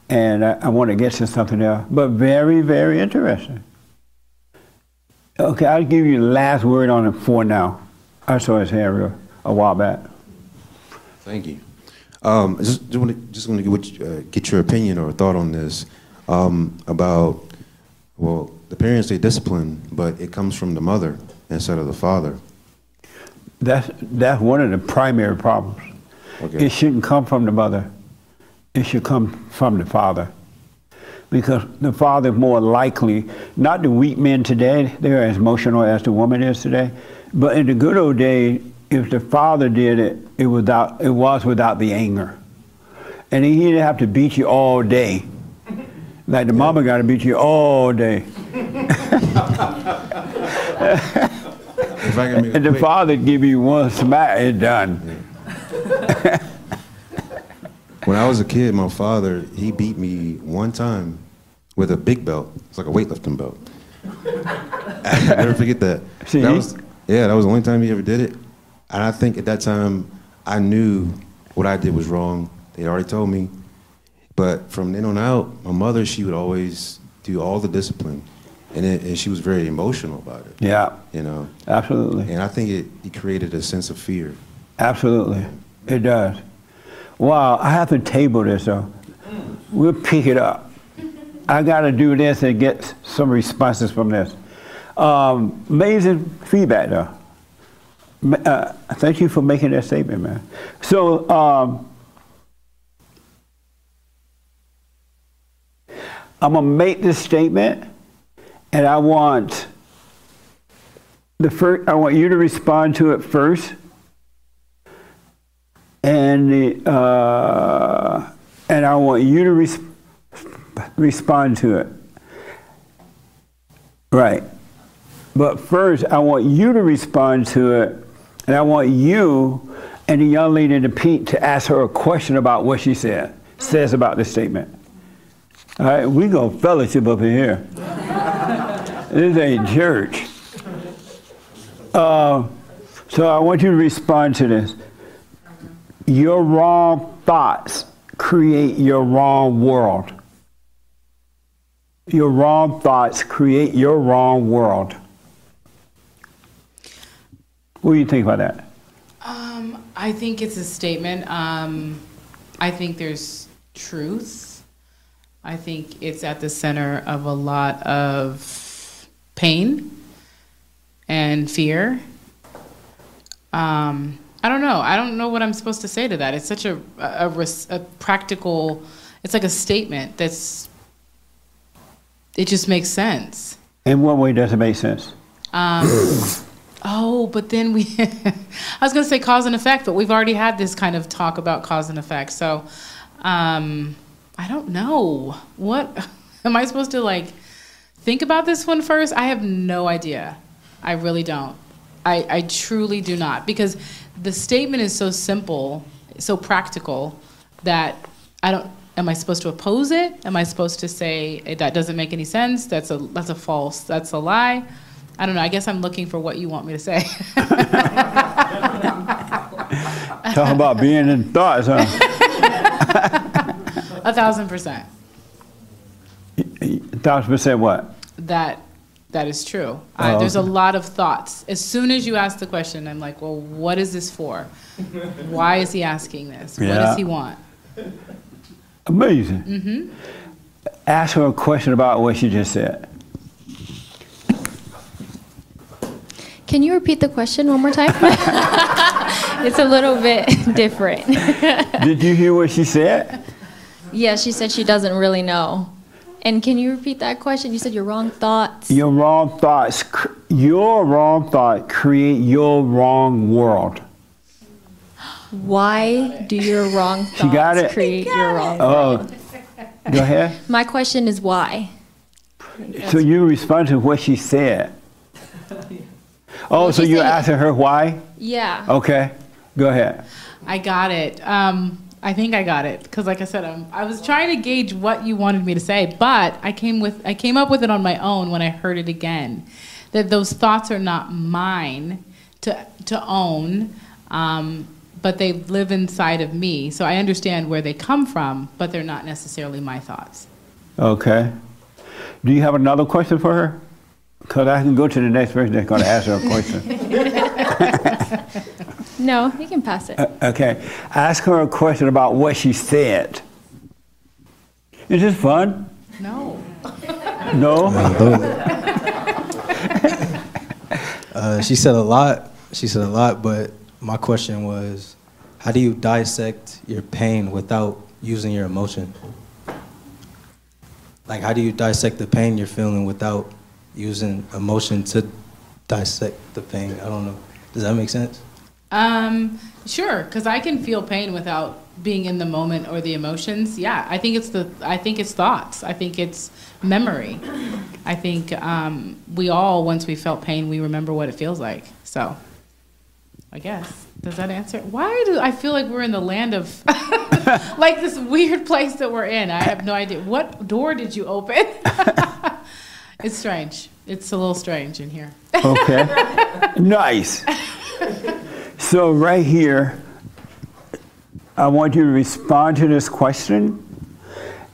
and I, I want to get to something else. But very, very interesting. Okay, I'll give you the last word on it for now. I saw his hand real a while back. Thank you. Um, I just, just want to just want to get, what you- uh, get your opinion or thought on this um, about well, the parents they discipline, but it comes from the mother instead of the father. That's that's one of the primary problems. Okay. It shouldn't come from the mother. It should come from the father. Because the father is more likely, not the weak men today, they're as emotional as the woman is today. But in the good old days, if the father did it, it without it was without the anger. And he didn't have to beat you all day. Like the mama gotta beat you all day. If I can make And the quick, father give you one smack, it's done. when I was a kid, my father he beat me one time with a big belt. It's like a weightlifting belt. I never forget that. See? That was, yeah, that was the only time he ever did it. And I think at that time I knew what I did was wrong. They already told me. But from then on out, my mother she would always do all the discipline, and, it, and she was very emotional about it. Yeah, You know, absolutely. and I think it, it created a sense of fear. Absolutely, it does. Wow, I have to table this though. We'll pick it up. I got to do this and get some responses from this. Um, amazing feedback though. Uh, thank you for making that statement, man. So, um, I'm gonna make this statement, and I want the first. I want you to respond to it first and the, uh, and I want you to res- respond to it. Right. But first, I want you to respond to it, and I want you and the young lady to pink to ask her a question about what she said says about this statement. All right, we go fellowship up in here. this ain't church. Uh, so I want you to respond to this. Your wrong thoughts create your wrong world. Your wrong thoughts create your wrong world. What do you think about that? Um, I think it's a statement. Um, I think there's truth. I think it's at the center of a lot of pain and fear. Um, I don't know. I don't know what I'm supposed to say to that. It's such a, a, a a practical, it's like a statement that's, it just makes sense. In what way does it make sense? Um, oh, but then we, I was going to say cause and effect, but we've already had this kind of talk about cause and effect. So um, I don't know. What, am I supposed to like think about this one first? I have no idea. I really don't. I, I truly do not. Because the statement is so simple, so practical, that I don't. Am I supposed to oppose it? Am I supposed to say "Eh, that doesn't make any sense? That's a that's a false. That's a lie. I don't know. I guess I'm looking for what you want me to say. Talk about being in thoughts, huh? a thousand percent. Thousand percent what? That that is true. I, Oh, there's a lot of thoughts. As soon as you ask the question, I'm like, well, what is this for? Why is he asking this? What does he want? Amazing. Mm-hmm. Ask her a question about what she just said. Can you repeat the question one more time? it's a little bit different. Did you hear what she said? yeah, she said she doesn't really know. And can you repeat that question? You said your wrong thoughts. Your wrong thoughts, your wrong thought create your wrong world. Why do your wrong thoughts got it? create your wrong Oh, world? go ahead. My question is why? So you respond to what she said. Oh, Well, so you're asking her why? Yeah. Okay, go ahead. I got it. Um, I think I got it because, like I said, um, I was trying to gauge what you wanted me to say, but I came with I came up with it on my own when I heard it again. That those thoughts are not mine to to own, um, but they live inside of me. So I understand where they come from, but they're not necessarily my thoughts. Okay. Do you have another question for her? Because I can go to the next person that's going to ask her a question. No, you can pass it. Uh, okay. Ask her a question about what she said. Is this fun? No. No? Uh, she said a lot. She said a lot, but my question was, how do you dissect your pain without using your emotion? Like, how do you dissect the pain you're feeling without using emotion to dissect the pain? I don't know. Does that make sense? Um, sure, because I can feel pain without being in the moment or the emotions. Yeah, I think it's the I think it's thoughts. I think it's memory. I think um, we all once we felt pain, we remember what it feels like. So, I guess does that answer? Why do I feel like we're in the land of like this weird place that we're in? I have no idea. What door did you open? it's strange. It's a little strange in here. Okay. nice. So, right here, I want you to respond to this question.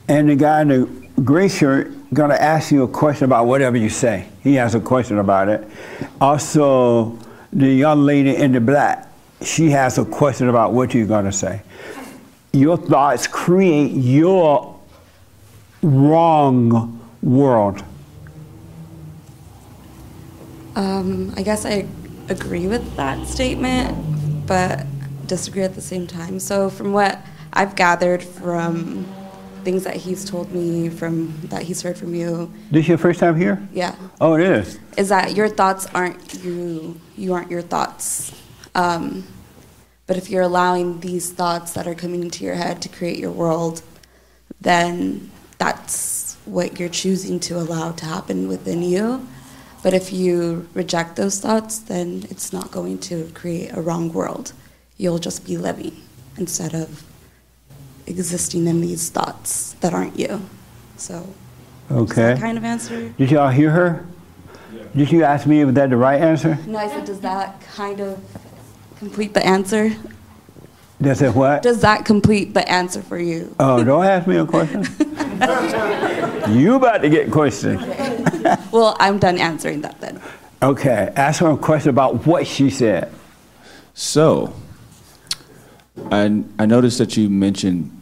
And the guy in the gray shirt going to ask you a question about whatever you say. He has a question about it. Also, the young lady in the black, she has a question about what you're going to say. Your thoughts create your wrong world. Um, I guess I agree with that statement, but disagree at the same time. So, from what I've gathered from things that he's told me, from that he's heard from you, This your first time here? yeah, Oh, it is. is that your thoughts aren't you. You aren't your thoughts. Um, but if you're allowing these thoughts that are coming into your head to create your world, then that's what you're choosing to allow to happen within you. But if you reject those thoughts, then it's not going to create a wrong world. You'll just be living instead of existing in these thoughts that aren't you. So, Okay. that kind of answer? Did y'all hear her? Did you ask me if that the right answer? no, I said, does that kind of complete the answer? That's it what? Does that complete the answer for you? Oh, don't ask me a question. you about to get questions. well, I'm done answering that then. Okay, ask her a question about what she said. So, I, I noticed that you mentioned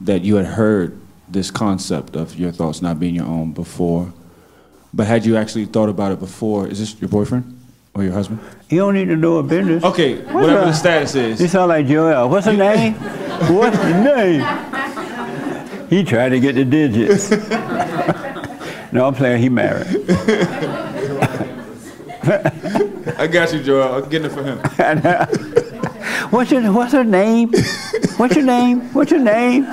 that you had heard this concept of your thoughts not being your own before, but had you actually thought about it before? Is this your boyfriend or your husband? You don't need to know a business. Okay, What's whatever her- the status is. You sound like Joel. What's her name? What's her name? He tried to get the digits. no, I'm playing. He married. I got you, Joel. I'm getting it for him. what's your What's her name? What's your name? What's your name?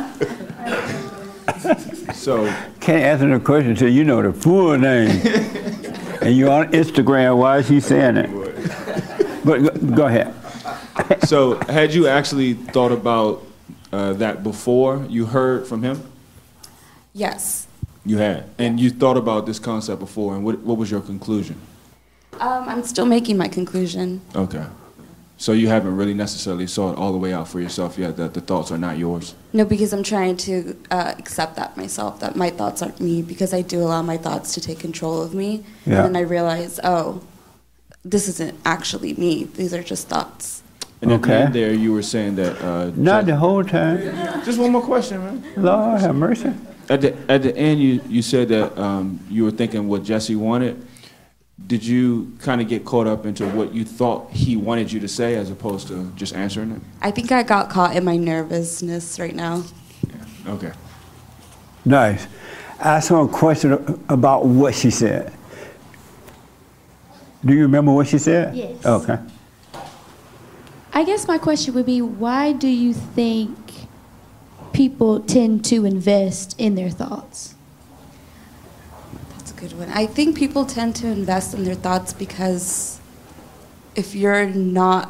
So can't answer the question until you know the full name. and you're on Instagram. Why is she saying it? But go, go ahead. so, had you actually thought about uh, that before you heard from him? Yes. You had, and you thought about this concept before, and what, what was your conclusion? Um, I'm still making my conclusion. Okay. So you haven't really necessarily saw it all the way out for yourself yet. That the thoughts are not yours. No, because I'm trying to uh, accept that myself, that my thoughts aren't me, because I do allow my thoughts to take control of me. Yeah. And then I realize, oh, this isn't actually me. These are just thoughts. And at the Okay. end there, you were saying that. Uh, Not the whole time. Just one more question, man. Lord have mercy. At the at the end, you you said that um, you were thinking what Jesse wanted. Did you kind of get caught up into what you thought he wanted you to say, as opposed to just answering it? I think I got caught in my nervousness right now. Okay. Nice. ask her a question about what she said. Do you remember what she said? Yes. Okay. I guess my question would be why do you think people tend to invest in their thoughts? That's a good one. I think people tend to invest in their thoughts because if you're not,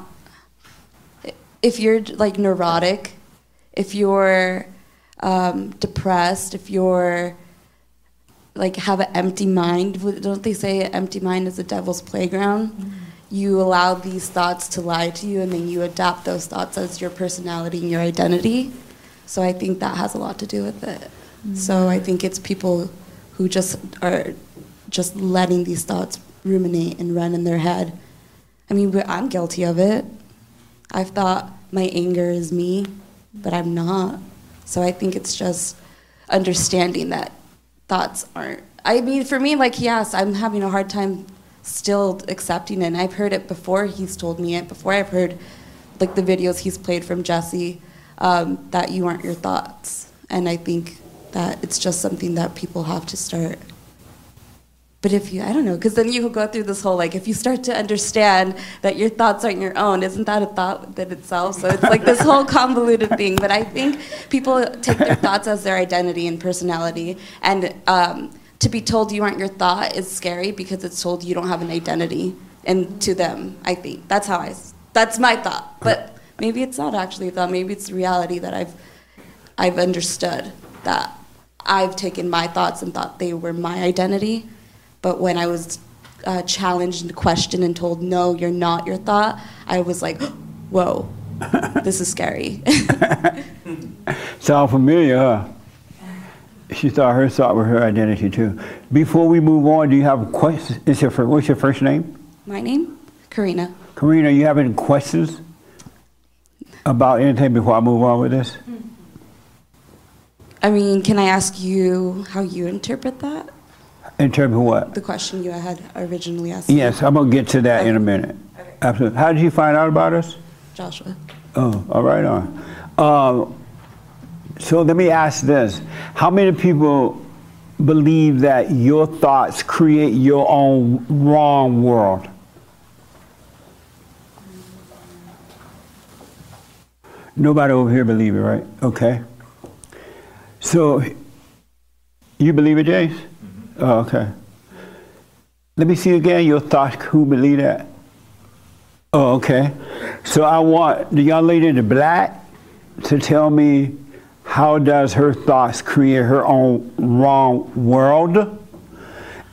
if you're like neurotic, if you're um, depressed, if you're like have an empty mind, don't they say an empty mind is the devil's playground? You allow these thoughts to lie to you, and then you adapt those thoughts as your personality and your identity. So I think that has a lot to do with it. Mm-hmm. So I think it's people who just are just letting these thoughts ruminate and run in their head. I mean, I'm guilty of it. I've thought my anger is me, but I'm not. So I think it's just understanding that thoughts aren't. I mean, for me, like, yes, I'm having a hard time still accepting it. And I've heard it before he's told me it, before I've heard, like, the videos he's played from Jesse, um, that you aren't your thoughts. And I think that it's just something that people have to start. But if you, I don't know, because then you go through this whole like, if you start to understand that your thoughts aren't your own, isn't that a thought within itself? So it's like this whole convoluted thing. But I think people take their thoughts as their identity and personality. And um, to be told you aren't your thought is scary because it's told you don't have an identity. And to them, I think that's how i that's my thought. But maybe it's not actually a thought. Maybe it's reality that I've, I've understood that I've taken my thoughts and thought they were my identity. But when I was uh, challenged and questioned and told, no, you're not your thought, I was like, whoa, this is scary. Sound familiar, huh? She thought her thought was her identity too. Before we move on, do you have questions? Is your what's your first name? my name? Karina. Karina, you have any questions about anything before I move on with this? I mean, can I ask you how you interpret that? Interpret what? The question you had originally asked. Yes, I'm gonna get to that in a minute. Absolutely. How did you find out about us? Joshua. Oh, all right on. Um, so let me ask this: How many people believe that your thoughts create your own wrong world? Nobody over here believe it, right? Okay. So you believe it, Jace? Mm-hmm. Oh, okay. Let me see again your thoughts. Who believe that? Oh, okay. So I want the young lady in the black to tell me how does her thoughts create her own wrong world,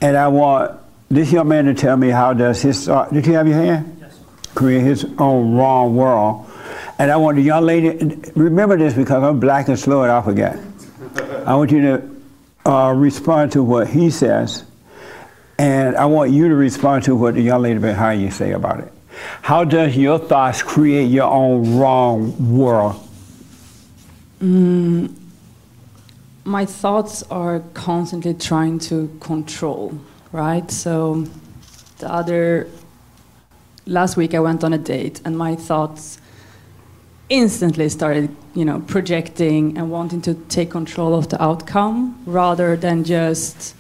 and I want this young man to tell me how does his thought. Did you have your hand? Yes. Create his own wrong world, and I want the young lady. Remember this because I'm black and slow and I forget. I want you to uh, respond to what he says, and I want you to respond to what the young lady behind you say about it. How does your thoughts create your own wrong world? Mm, my thoughts are constantly trying to control, right? So the other last week I went on a date and my thoughts instantly started, you know, projecting and wanting to take control of the outcome rather than just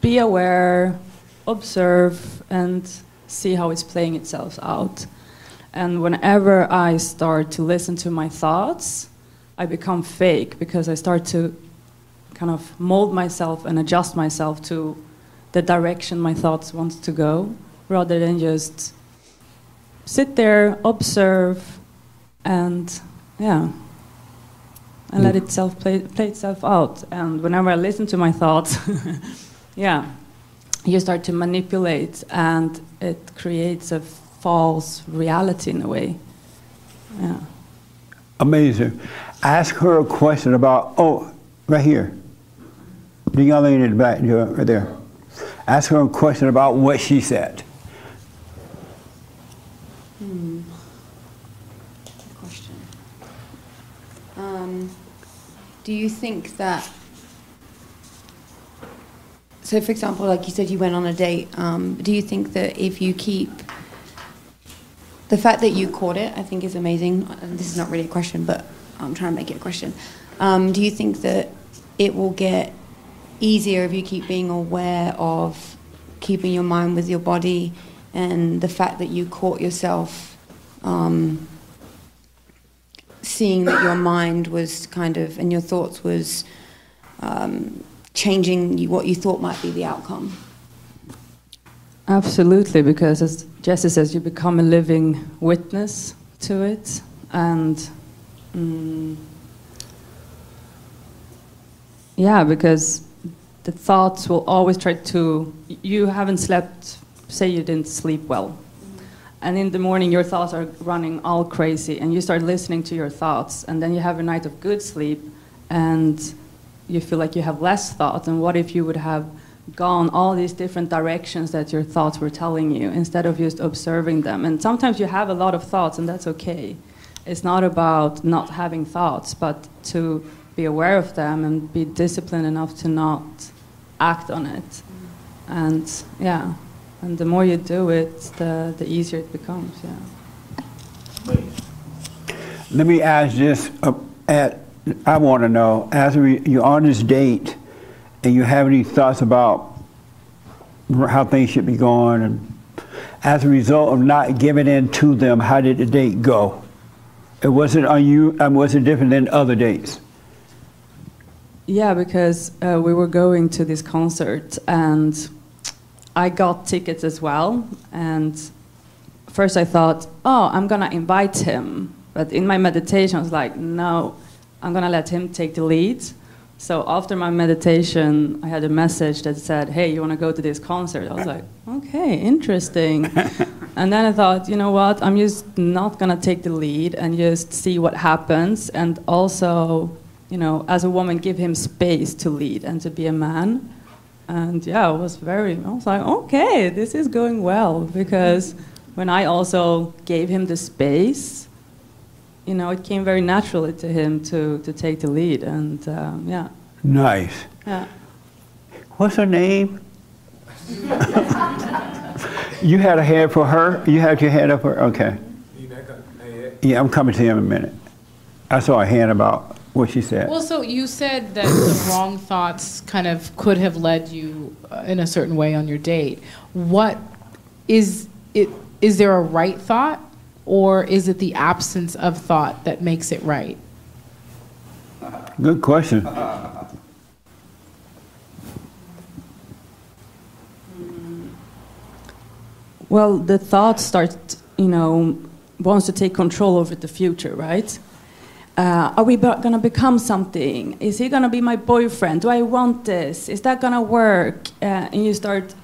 be aware, observe and see how it's playing itself out. And whenever I start to listen to my thoughts, I become fake because I start to kind of mold myself and adjust myself to the direction my thoughts want to go rather than just sit there, observe, and yeah, and let mm. itself play, play itself out. And whenever I listen to my thoughts, yeah, you start to manipulate and it creates a false reality in a way. Yeah. Amazing. Ask her a question about, oh, right here. The young lady in the back, right there. Ask her a question about what she said. Hmm. Question. Um, do you think that? So, for example, like you said, you went on a date. Um, do you think that if you keep the fact that you caught it, I think is amazing. This is not really a question, but I'm trying to make it a question. Um, do you think that it will get easier if you keep being aware of keeping your mind with your body and the fact that you caught yourself um, seeing that your mind was kind of and your thoughts was um, changing what you thought might be the outcome. Absolutely, because as Jesse says, you become a living witness to it, and mm, yeah, because the thoughts will always try to. You haven't slept. Say you didn't sleep well, and in the morning your thoughts are running all crazy, and you start listening to your thoughts, and then you have a night of good sleep, and you feel like you have less thoughts. And what if you would have gone all these different directions that your thoughts were telling you instead of just observing them? And sometimes you have a lot of thoughts, and that's okay. It's not about not having thoughts, but to be aware of them and be disciplined enough to not act on it. And yeah, and the more you do it, the, the easier it becomes. Yeah. Let me ask this. Uh, at, I want to know, as we, you're on this date, and you have any thoughts about how things should be going, and as a result of not giving in to them, how did the date go? It wasn't on you. Um, was it different than other dates? Yeah, because uh, we were going to this concert and I got tickets as well. And first I thought, oh, I'm gonna invite him. But in my meditation, I was like, no, I'm gonna let him take the lead. So after my meditation, I had a message that said, hey, you wanna go to this concert? I was like, okay, interesting. and then I thought, you know what, I'm just not gonna take the lead and just see what happens. And also, you know, as a woman, give him space to lead and to be a man. And yeah, I was very, I was like, okay, this is going well. Because when I also gave him the space, you know, it came very naturally to him to, to take the lead. And um, yeah. Nice. Yeah. What's her name? you had a hand for her? You had your hand up for her? Okay. Yeah, I'm coming to you in a minute. I saw a hand about what she said. Well, so you said that the wrong thoughts kind of could have led you uh, in a certain way on your date. What is it? Is there a right thought, or is it the absence of thought that makes it right? Good question. Well, the thought starts, you know, wants to take control over the future, right? Uh, are we be- going to become something? Is he going to be my boyfriend? Do I want this? Is that going to work? Uh, and you start,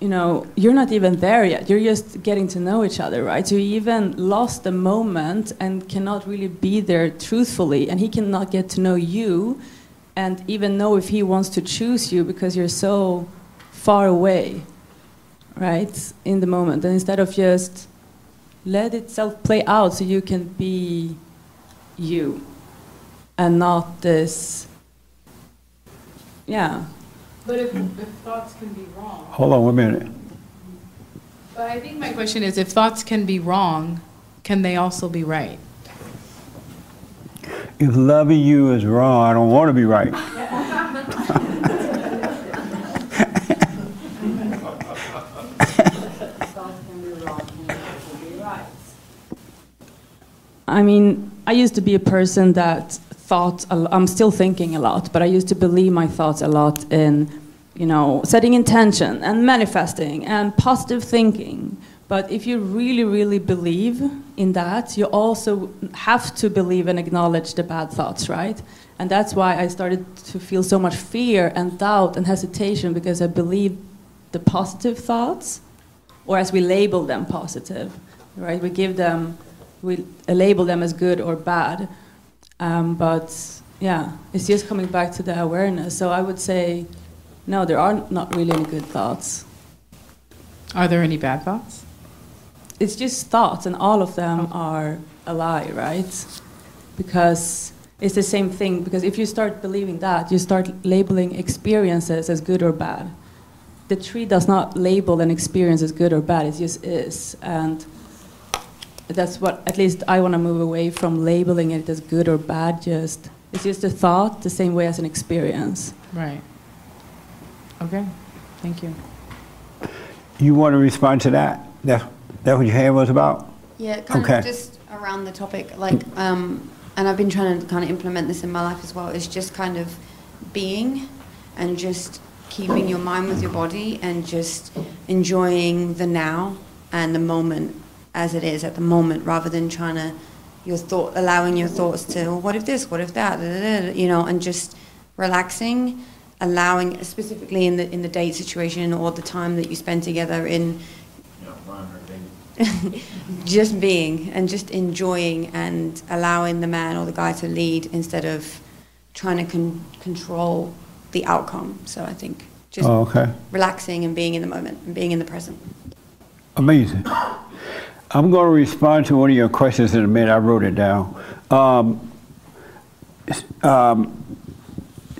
you know, you're not even there yet. You're just getting to know each other, right? You even lost the moment and cannot really be there truthfully. And he cannot get to know you and even know if he wants to choose you because you're so far away, right? In the moment. And instead of just let itself play out so you can be you and not this yeah But if, if thoughts can be wrong. Hold on one minute. But I think my question is if thoughts can be wrong, can they also be right? If loving you is wrong, I don't want to be right. I mean, I used to be a person that thought, I'm still thinking a lot, but I used to believe my thoughts a lot in, you know, setting intention and manifesting and positive thinking. But if you really, really believe in that, you also have to believe and acknowledge the bad thoughts, right? And that's why I started to feel so much fear and doubt and hesitation because I believed the positive thoughts, or as we label them positive, right? We give them we label them as good or bad. Um, but yeah, it's just coming back to the awareness. So I would say, no, there are not really any good thoughts. Are there any bad thoughts? It's just thoughts, and all of them are a lie, right? Because it's the same thing. Because if you start believing that, you start labeling experiences as good or bad. The tree does not label an experience as good or bad, it just is. And that's what at least I want to move away from labeling it as good or bad. Just it's just a thought, the same way as an experience. Right. Okay, thank you. You want to respond to that? That's, that what your hand was about? Yeah, kind Okay. of just around the topic, like, um, and I've been trying to kind of implement this in my life as well. Is just kind of being, and just keeping your mind with your body, and just enjoying the now and the moment as it is at the moment, rather than trying to your thought, allowing your thoughts to, well, what if this, what if that, da, da, da, you know, and just relaxing, allowing, specifically in the in the date situation or the time that you spend together in just being and just enjoying and allowing the man or the guy to lead instead of trying to con- control the outcome. So I think just Oh, okay. relaxing and being in the moment and being in the present. Amazing. I'm going to respond to one of your questions in a minute. I wrote it down. Um, um,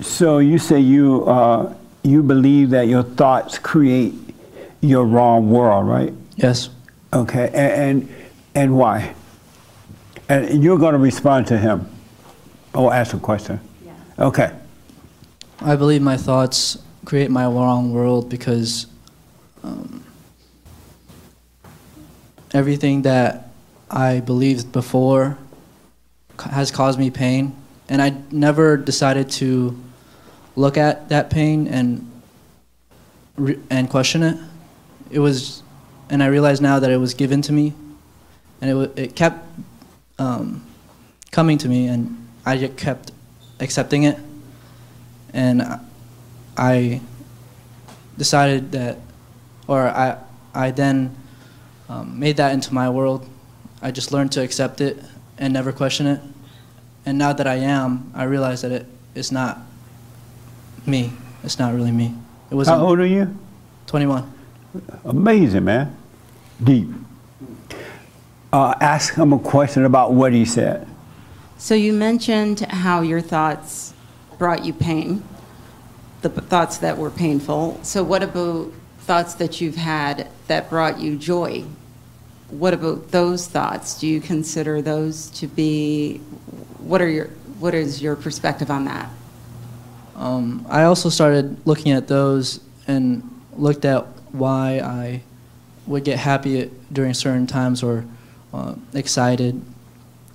so you say you uh, you believe that your thoughts create your wrong world, right? Yes. Okay, and and, and why? And you're going to respond to him, or ask a question. Okay. I believe my thoughts create my wrong world because um, everything that I believed before has caused me pain, and I never decided to look at that pain and and question it. It was, and I realize now that it was given to me, and it it kept um, coming to me, and I just kept accepting it. And I decided that, or I, I then um, made that into my world. I just learned to accept it and never question it. And now that I am, I realize that it, it's not me. It's not really me. It wasn't. How old are you? 21. Amazing, man. Deep. Uh, ask him a question about what he said. So you mentioned how your thoughts brought you pain, the p- thoughts that were painful. So what about thoughts that you've had that brought you joy? What about those thoughts? Do you consider those to be, what are your, what is your perspective on that? Um, I also started looking at those and looked at why I would get happy during certain times or uh, excited,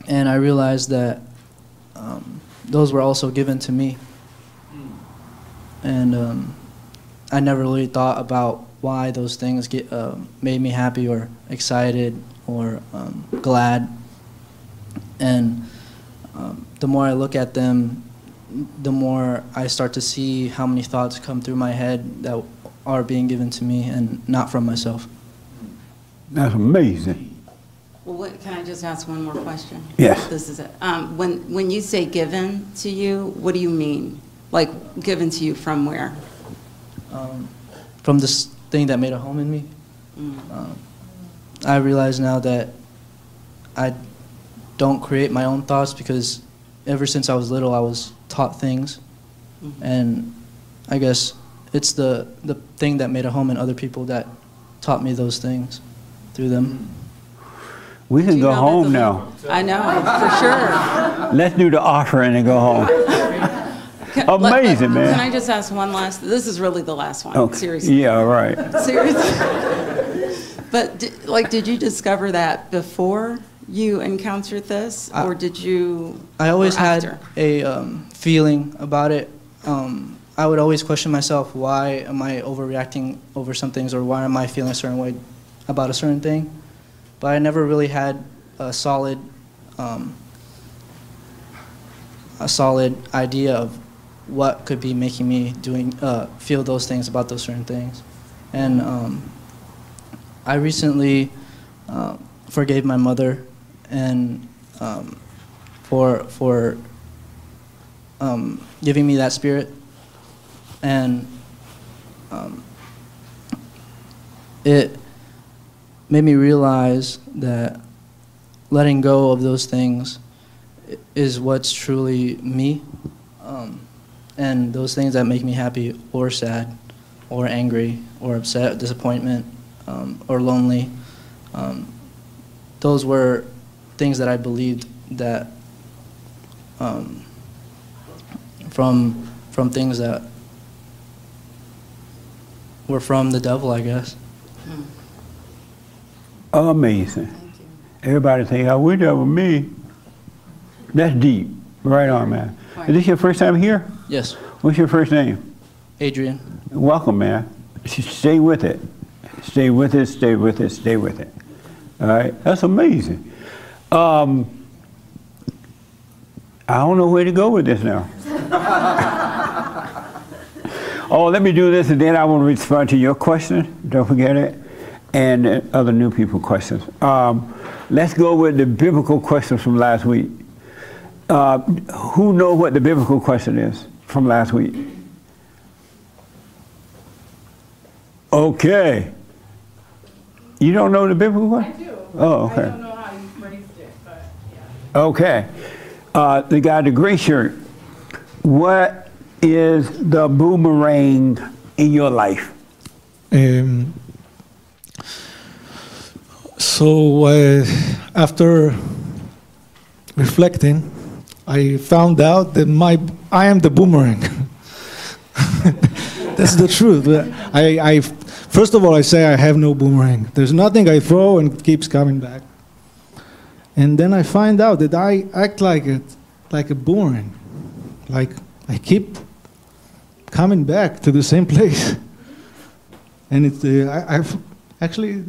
and I realized that um, those were also given to me, and um, I never really thought about why those things get uh, made me happy or excited or um, glad, and um, the more I look at them, the more I start to see how many thoughts come through my head that are being given to me and not from myself. That's amazing. Well, what, can I just ask one more question? Yes. This is it. Um, when, when you say given to you, what do you mean? Like, given to you from where? Um, from this thing that made a home in me, Mm. um, I realize now that I don't create my own thoughts because ever since I was little, I was taught things, Mhm. and I guess it's the the thing that made a home in other people that taught me those things through them. We can go home now. I know, for sure. Let's do the offering and go home. Can- let- let- Amazing, man. Can I just ask one last, this is really the last one, Okay. seriously. Yeah, right. Seriously. But, di- like, did you discover that before you encountered this, or did you? I always had a um, feeling about it. Um, I would always question myself, why am I overreacting over some things, or why am I feeling a certain way about a certain thing? But I never really had a solid, um, a solid idea of what could be making me doing uh, feel those things about those certain things. And um, I recently uh, forgave my mother, and um, for for um, giving me that spirit, and um, it made me realize that letting go of those things is what's truly me, um, and those things that make me happy or sad, or angry or upset, disappointment, um, or lonely. Um, those were things that I believed that um, from from things that were from the devil, I guess. Amazing. Everybody think, I wish that was me. That's deep. Right on, man. Is this your first time here? Yes. What's your first name? Adrian. Welcome, man. Stay with it. Stay with it, stay with it, stay with it. All right? That's amazing. Um, I don't know where to go with this now. oh, let me do this and then I will respond to your question. Don't forget it. And other new people questions. Um, let's go with the biblical questions from last week. Uh, who know what the biblical question is from last week? Okay. You don't know the biblical question? I do. Oh, okay. I don't know how you phrased it, but yeah. Okay. Uh, the guy, in the gray shirt. What is the boomerang in your life? Um, so uh, after reflecting, I found out that my I am the boomerang. That's the truth. I, I first of all I say I have no boomerang. There's nothing I throw and it keeps coming back. And then I find out that I act like it, like a boomerang, like I keep coming back to the same place. And it's uh, I, I've actually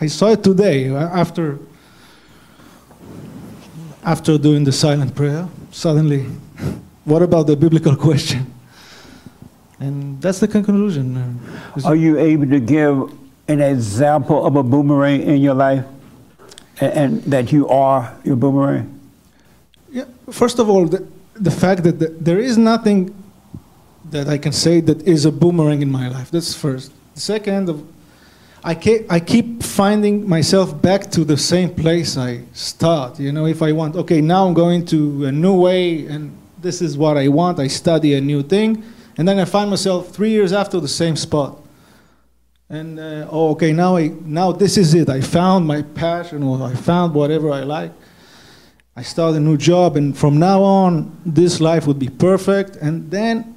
I saw it today uh, after after doing the silent prayer. Suddenly, what about the biblical question? And that's the conclusion. Are you able to give an example of a boomerang in your life? And, and that you are your boomerang? Yeah, first of all, the, the fact that the, there is nothing that I can say that is a boomerang in my life. That's first. Second, of, I, keep, I keep finding myself back to the same place I start. You know, if I want, okay, now I'm going to a new way, and this is what I want. I study a new thing, and then I find myself three years after the same spot. And uh, oh, okay, now I now this is it. I found my passion, or I found whatever I like. I start a new job, and from now on, this life would be perfect. And then,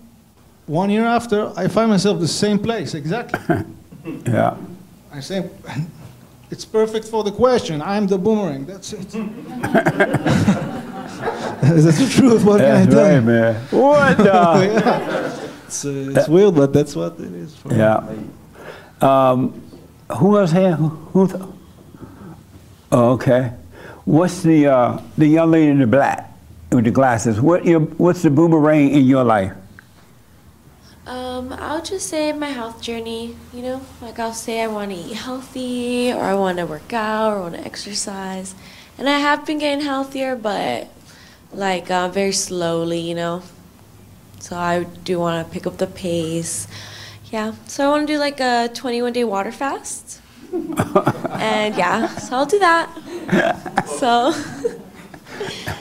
one year after, I find myself the same place exactly. yeah. I say, it's perfect for the question. I'm the boomerang. That's it. that's the truth. What That's can I right, do? man. What the? Yeah. It's, uh, it's weird, but that's what it is. For me. Yeah. Um, who else here? Who? who oh, okay. What's the uh, the young lady in the black with the glasses? What your, what's the boomerang in your life? Um, I'll just say my health journey, you know, like I'll say I want to eat healthy or I want to work out or want to exercise. And I have been getting healthier, but like uh, very slowly, you know. So I do want to pick up the pace. Yeah, so I want to do like a 21 day water fast. and yeah, so I'll do that. So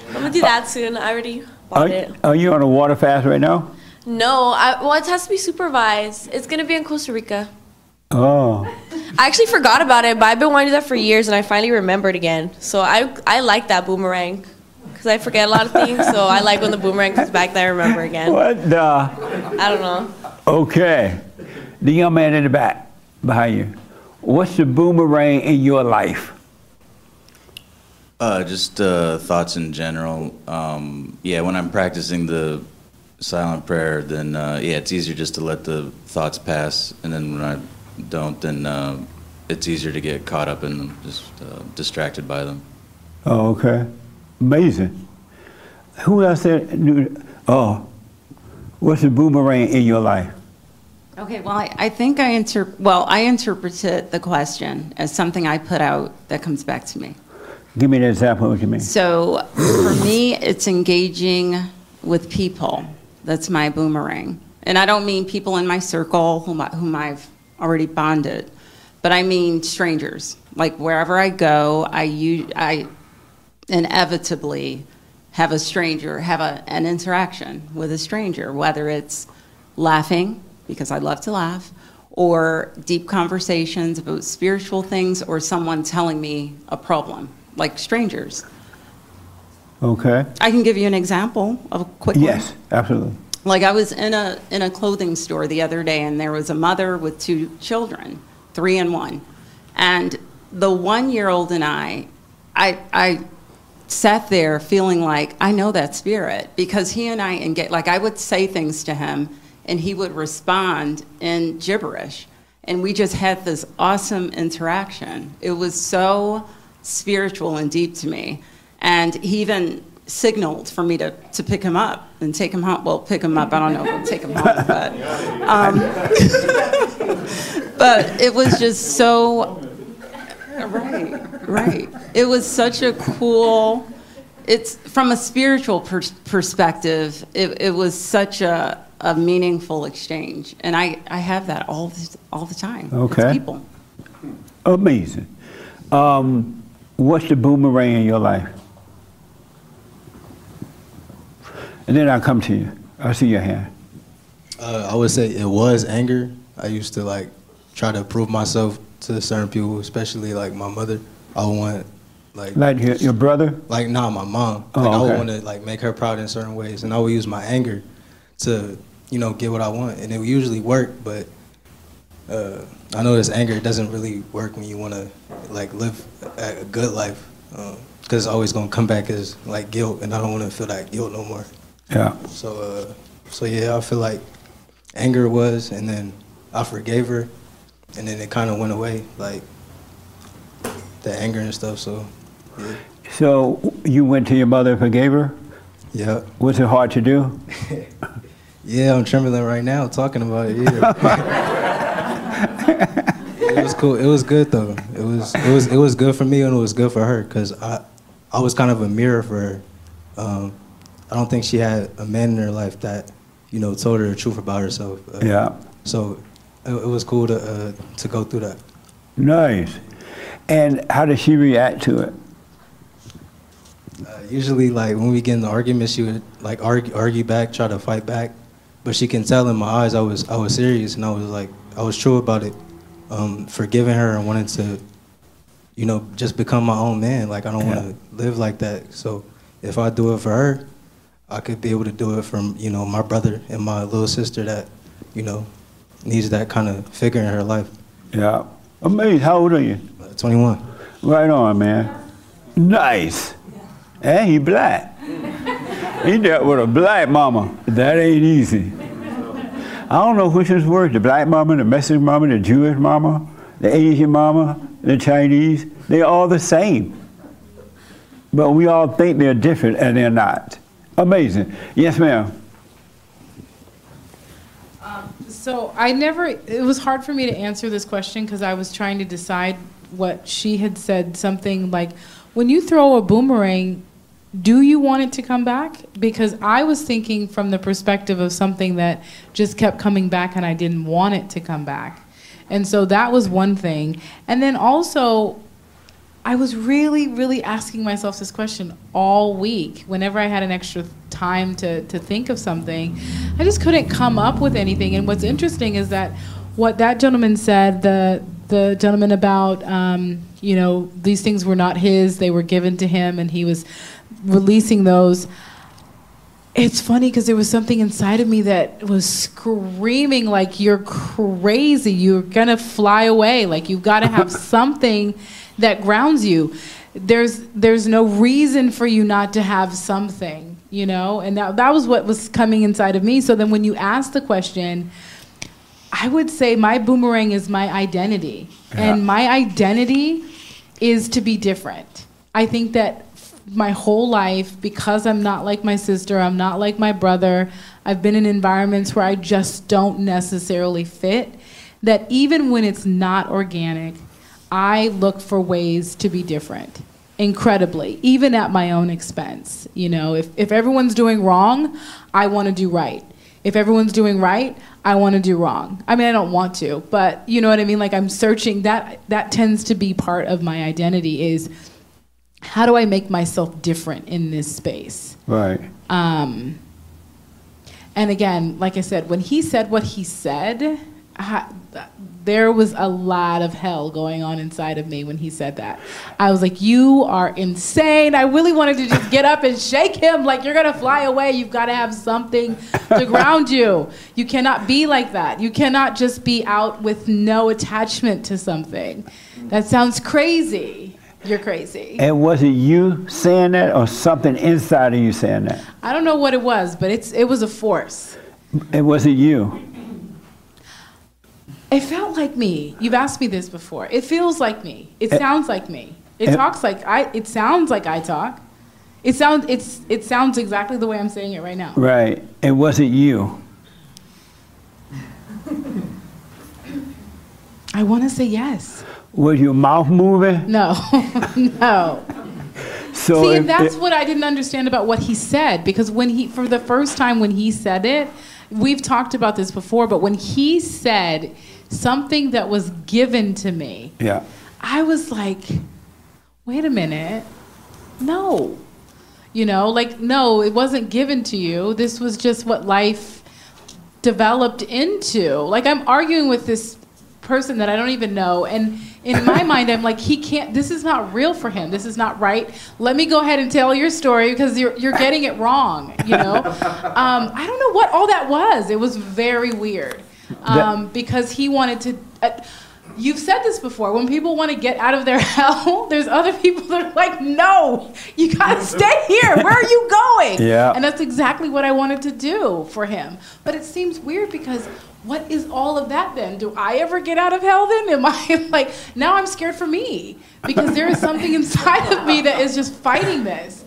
I'm gonna do that soon. I already bought Are, it. are you on a water fast right now? No, I, well, it has to be supervised. It's gonna be in Costa Rica. Oh. I actually forgot about it, but I've been wanting to do that for years, and I finally remembered again. So I I like that boomerang because I forget a lot of things. So I like when the boomerang comes back that I remember again. What the? I don't know. Okay. The young man in the back behind you. What's the boomerang in your life? Uh, just uh, thoughts in general. Um, yeah, when I'm practicing the silent prayer, then uh, yeah, it's easier just to let the thoughts pass, and then when I don't, then uh, it's easier to get caught up in them, just uh, distracted by them. Oh, okay. Amazing. Who else there knew? Oh, what's the boomerang in your life? Okay, well, I, I think I inter- well, I interpreted the question as something I put out that comes back to me. Give me an example of what you mean. So for me, it's engaging with people. That's my boomerang. And I don't mean people in my circle whom, I, whom I've already bonded, but I mean strangers. Like wherever I go, I, inevitably have a stranger, have a, an interaction with a stranger, whether it's laughing, because I love to laugh, or deep conversations about spiritual things, or someone telling me a problem, like strangers. Okay. I can give you an example of a quick Yes, one. absolutely. Like I was in a in a clothing store the other day, and there was a mother with two children, three and one, and the one year old and I, I I sat there feeling like I know that spirit because he and I engage. Like I would say things to him, and he would respond in gibberish, and we just had this awesome interaction. It was so spiritual and deep to me, and he even signaled for me to, to pick him up and take him home. Well, pick him up. I don't know if I'll take him home, but um, but it was just so right, right. It was such a cool. It's from a spiritual per- perspective. It, it was such a, a meaningful exchange, and I, I have that all the, all the time. with Okay. people. Amazing. Um, what's the boomerang in your life? And then I'll come to you. I see your hand. Uh, I would say it was anger. I used to like try to prove myself to certain people, especially like my mother. I want like Like your, your brother? like nah, my mom. Oh, like I would want to like make her proud in certain ways, and I would use my anger to you know get what I want, and it would usually work. But uh, I know this anger doesn't really work when you want to like live a a good life, because it's always gonna come back as like guilt, and I don't want to feel that guilt no more. Yeah. So, uh, so yeah, I feel like anger was, and then I forgave her, and then it kind of went away, like the anger and stuff. So, yeah. So you went to your mother and forgave her? Yeah. Was it hard to do? Yeah, I'm trembling right now talking about it. Yeah. it was cool. It was good though. It was it was it was good for me and it was good for her because I I was kind of a mirror for her. Um, I don't think she had a man in her life that you know told her the truth about herself. Uh, Yeah. So it, it was cool to uh, to go through that. Nice. And how did she react to it? Uh, usually, like when we get in the argument, she would like argue, argue back, try to fight back, but she can tell in my eyes I was I was serious and I was like I was true about it, um, forgiving her and wanting to, you know, just become my own man. Like I don't want to live like that. So if I do it for her, I could be able to do it from you know my brother and my little sister that, you know, needs that kind of figure in her life. Yeah. Amazing. How old are you? 21. Right on, man. Nice. And he black. he dealt with a black mama. That ain't easy. I don't know which is worse, the black mama, the Mexican mama, the Jewish mama, the Asian mama, the Chinese. They're all the same. But we all think they're different and they're not. Amazing. Yes, ma'am. Um, so I never, it was hard for me to answer this question because I was trying to decide what she had said. Something like, when you throw a boomerang, do you want it to come back? Because I was thinking from the perspective of something that just kept coming back and I didn't want it to come back. And so that was one thing. And then also, I was really, really asking myself this question all week. Whenever I had an extra time to, to think of something, I just couldn't come up with anything. And what's interesting is that what that gentleman said, the the gentleman about, um, you know, these things were not his; they were given to him, and he was releasing those. It's funny because there was something inside of me that was screaming like you're crazy. You're gonna fly away. Like you've got to have something that grounds you. There's there's no reason for you not to have something, you know. And that that was what was coming inside of me. So then when you ask the question, I would say my boomerang is my identity, and my identity is to be different. I think that my whole life, because I'm not like my sister, I'm not like my brother, I've been in environments where I just don't necessarily fit, that even when it's not organic, I look for ways to be different. Incredibly, even at my own expense. You know, if, if everyone's doing wrong, I want to do right. If everyone's doing right, I want to do wrong. I mean, I don't want to, but you know what I mean? Like I'm searching that that tends to be part of my identity is how do I make myself different in this space? Right. Um, and again, like I said, when he said what he said, ha- there was a lot of hell going on inside of me when he said that. I was like, "You are insane!" I really wanted to just get up and shake him, like, "You're gonna fly away. You've got to have something to ground you. You cannot be like that. You cannot just be out with no attachment to something. That sounds crazy. You're crazy." And was it you saying that or something inside of you saying that? I don't know what it was, but it's it was a force. And was it you? It felt like me. You've asked me this before. It feels like me. It Eh, sounds like me. It eh. talks like I. It sounds like I talk. It sounds. It's. It sounds exactly the way I'm saying it right now. Right. It wasn't you? I want to say yes. Was your mouth moving? No. no. So See, if- and that's if- what I didn't understand about what he said because when he, for the first time when he said it, we've talked about this before, but when he said something that was given to me, yeah. I was like, wait a minute. No. You know, like, no, it wasn't given to you. This was just what life developed into. Like, I'm arguing with this person that I don't even know. And in my mind, I'm like, he can't, this is not real for him. This is not right. Let me go ahead and tell your story because you're, you're getting it wrong, you know? um, I don't know what all that was. It was very weird um, because he wanted to. Uh, You've said this before. When people want to get out of their hell, there's other people that are like, no, you gotta stay here. Where are you going? Yeah. And that's exactly what I wanted to do for him. But it seems weird because what is all of that then? Do I ever get out of hell then? Am I like, now I'm scared for me because there is something inside of me that is just fighting this.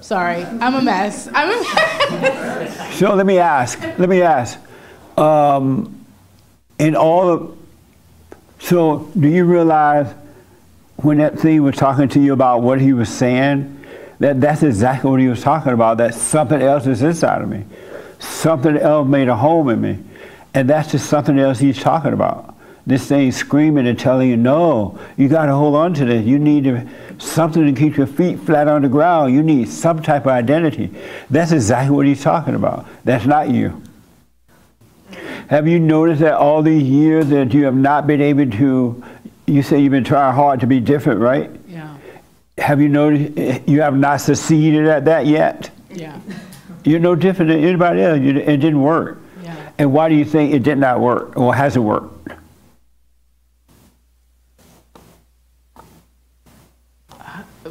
Sorry, I'm a mess. I'm a mess. So let me ask. Let me ask. Um, in all of, so do you realize when that thing was talking to you about what he was saying, that that's exactly what he was talking about. That something else is inside of me. Something else made a home in me, and that's just something else he's talking about. This thing screaming and telling you, no, you got to hold on to this. You need to, something to keep your feet flat on the ground. You need some type of identity. That's exactly what he's talking about. That's not you. Have you noticed that all these years that you have not been able to, you say you've been trying hard to be different, right? Yeah. Have you noticed eh, you have not succeeded at that yet? Yeah. You're no different than anybody else. You, it didn't work. Yeah. And why do you think it did not work or hasn't worked?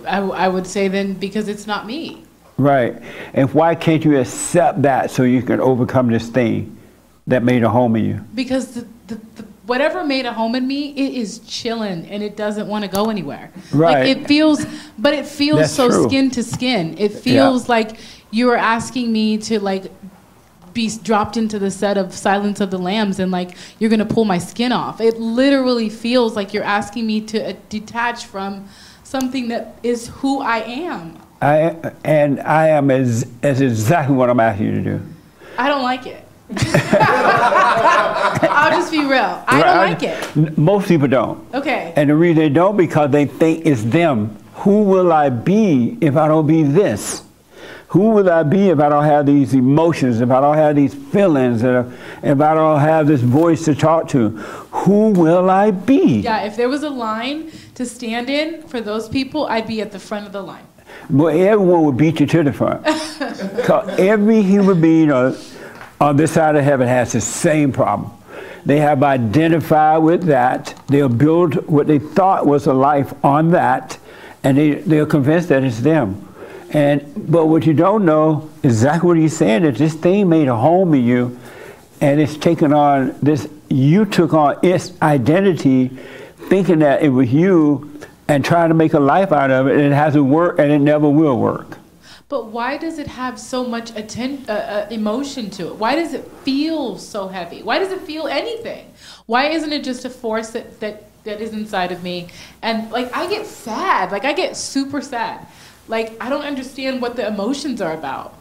I, I would say then because it's not me. Right. And why can't you accept that so you can overcome this thing that made a home in you? Because the, the, the, whatever made a home in me, it is chilling and it doesn't want to go anywhere. Right. Like it feels, but it feels That's so true. skin to skin. It feels like you are asking me to like be dropped into the set of Silence of the Lambs and like you're gonna pull my skin off. It literally feels like you're asking me to uh, detach from something that is who I am. I, and I am as, as exactly what I'm asking you to do. I don't like it. I'll just be real. I don't like it. Most people don't. Okay. And the reason they don't because they think it's them. Who will I be if I don't be this? Who will I be if I don't have these emotions, if I don't have these feelings, if uh, if I don't have this voice to talk to? Who will I be? Yeah, if there was a line to stand in for those people, I'd be at the front of the line. Well, everyone would beat you to the front. every human being on, on this side of heaven has the same problem. They have identified with that. They'll build what they thought was a life on that, and they, they're convinced that it's them. And but what you don't know exactly what he's saying is this thing made a home in you, and it's taken on this. You took on its identity, thinking that it was you, and trying to make a life out of it, and it hasn't worked, and it never will work. But why does it have so much atten- uh, uh, emotion to it? Why does it feel so heavy? Why does it feel anything? Why isn't it just a force that, that, that is inside of me? And like, I get sad. Like, I get super sad. Like, I don't understand what the emotions are about.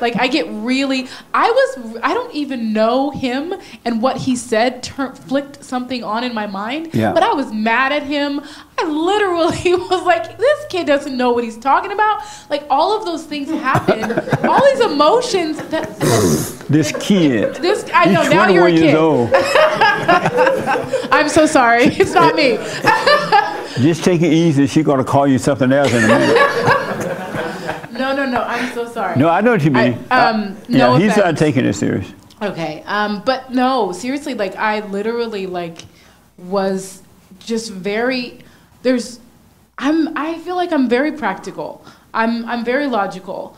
Like I get really. I was. I don't even know him, and what he said tur- flicked something on in my mind. Yeah. But I was mad at him. I literally was like, "This kid doesn't know what he's talking about." Like all of those things happened. all these emotions that This kid. this. I know now you're a years kid. old. I'm so sorry. It's not me. Just take it easy. She's gonna call you something else in a minute. No, no, no. I'm so sorry. No, I know what you mean. I- um, yeah, no he's not taking it serious. Okay. Um, but no, seriously, like I literally like was just very there's I'm I feel like I'm very practical. I'm I'm very logical.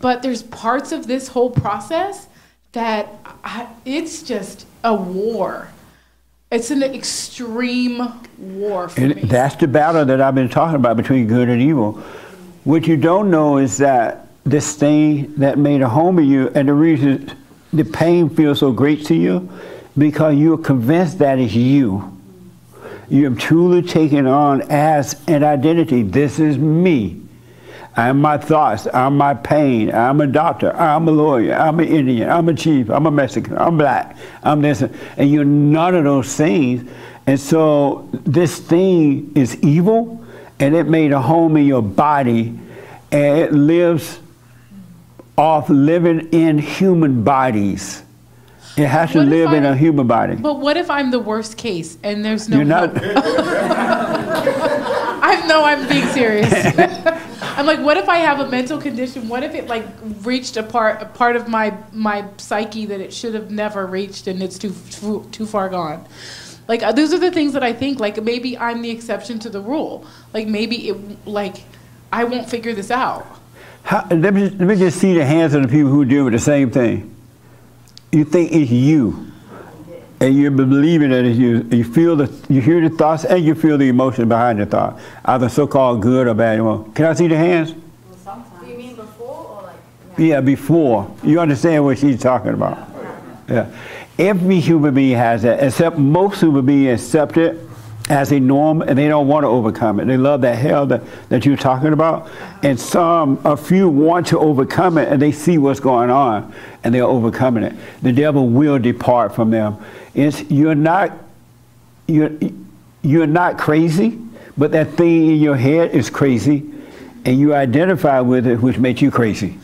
But there's parts of this whole process that I, it's just a war. It's an extreme war for And me. that's the battle that I've been talking about between good and evil. What you don't know is that this thing that made a home of you, and the reason the pain feels so great to you, because you're convinced that it's you. You have truly taken on as an identity. This is me. I'm my thoughts. I'm my pain. I'm a doctor. I'm a lawyer. I'm an Indian. I'm a chief. I'm a Mexican. I'm black. I'm this. And you're none of those things. And so this thing is evil, and it made a home in your body, and it lives off living in human bodies. It has to What if live in a human body. But what if I'm the worst case and there's no You're not. I know I'm being serious. I'm like, what if I have a mental condition? What if it like reached a part a part of my my psyche that it should have never reached and it's too too, too far gone? Like uh, those are the things that I think. Like maybe I'm the exception to the rule. Like maybe it like I won't figure this out. How, let, me, let me just see the hands of the people who deal with the same thing. You think it's you, and you're believing that it's you. You feel the, you hear the thoughts, and you feel the emotion behind the thought, either so-called good or bad. Well, Can I see the hands? Do you mean before or like? Yeah, before. You understand what she's talking about? Yeah. Every human being has that, except most human beings accept it as a norm and they don't want to overcome it. They love that hell that, that you're talking about. And some, a few want to overcome it and they see what's going on and they're overcoming it. The devil will depart from them. It's, you're not, you're, you're not crazy, but that thing in your head is crazy and you identify with it, which makes you crazy.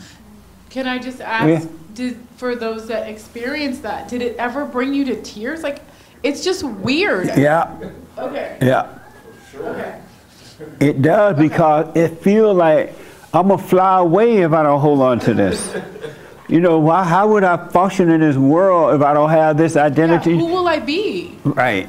Can I just ask, Yeah. did for those that experienced that, did it ever bring you to tears? Like, it's just weird. Yeah. Okay. Yeah. Okay. It does because it feels like I'm gonna fly away if I don't hold on to this. You know, why, how would I function in this world if I don't have this identity? Who will I be? Right.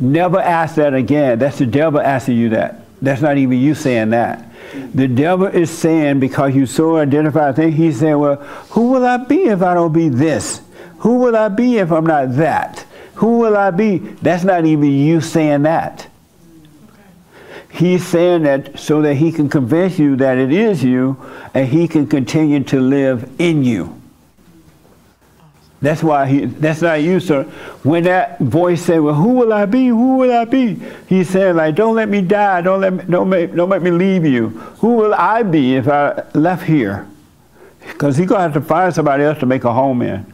Never ask that again. That's the devil asking you that. That's not even you saying that. The devil is saying because you so identify thing, he's saying, Well, who will I be if I don't be this? Who will I be if I'm not that? Who will I be? That's not even you saying that. He's saying that so that he can convince you that it is you and he can continue to live in you. That's why he, that's not you, sir. When that voice said, well, who will I be? Who will I be? He said, like, don't let me die. Don't let me, don't make, don't make me leave you. Who will I be if I left here? Because he's going to have to find somebody else to make a home in.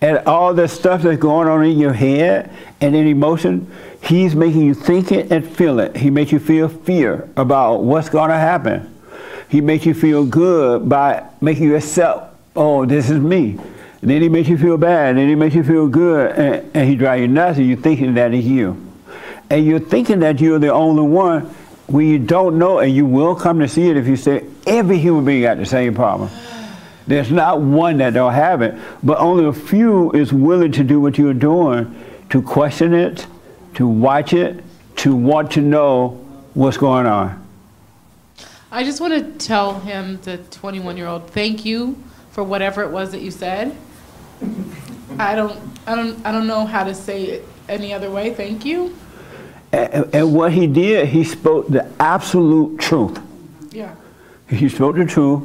And all the stuff that's going on in your head and in emotion, he's making you think it and feel it. He makes you feel fear about what's going to happen. He makes you feel good by making you accept, oh, this is me. And then he makes you feel bad, and then he makes you feel good, and, and he drives you nuts, and you're thinking that is you. And you're thinking that you're the only one when you don't know, and you will come to see it if you say, every human being got the same problem. There's not one that don't have it, but only a few is willing to do what you're doing, to question it, to watch it, to want to know what's going on. I just want to tell him, the 21 year old, thank you for whatever it was that you said. I don't, I don't, I don't know how to say it any other way. Thank you. And, and what he did, he spoke the absolute truth. Yeah. He spoke the truth.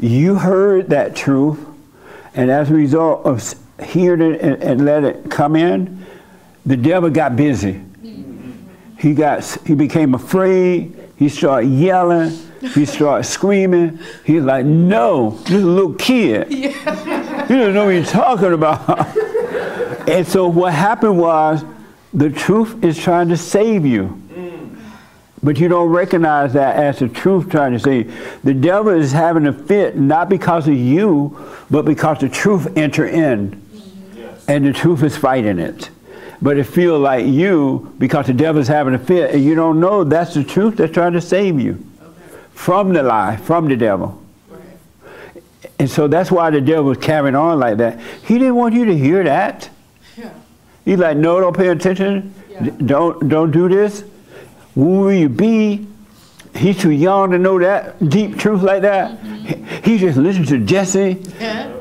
You heard that truth, and as a result of hearing it and, and let it come in, the devil got busy. Mm-hmm. He got, he became afraid. He started yelling. He starts screaming. He's like, no, this is a little kid. He doesn't know what he's talking about. and so what happened was the truth is trying to save you. Mm. But you don't recognize that as the truth trying to save you. The devil is having a fit not because of you, but because the truth enter in. And the truth is fighting it. But it feels like you, because the devil's having a fit, and you don't know that's the truth that's trying to save you from the lie, from the devil. And so that's why the devil was carrying on like that. He didn't want you to hear that. Yeah. He's like, no, don't pay attention. D- Don't don't do this. Who will you be? He's too young to know that deep truth like that. He, he just listened to Jesse. Yeah.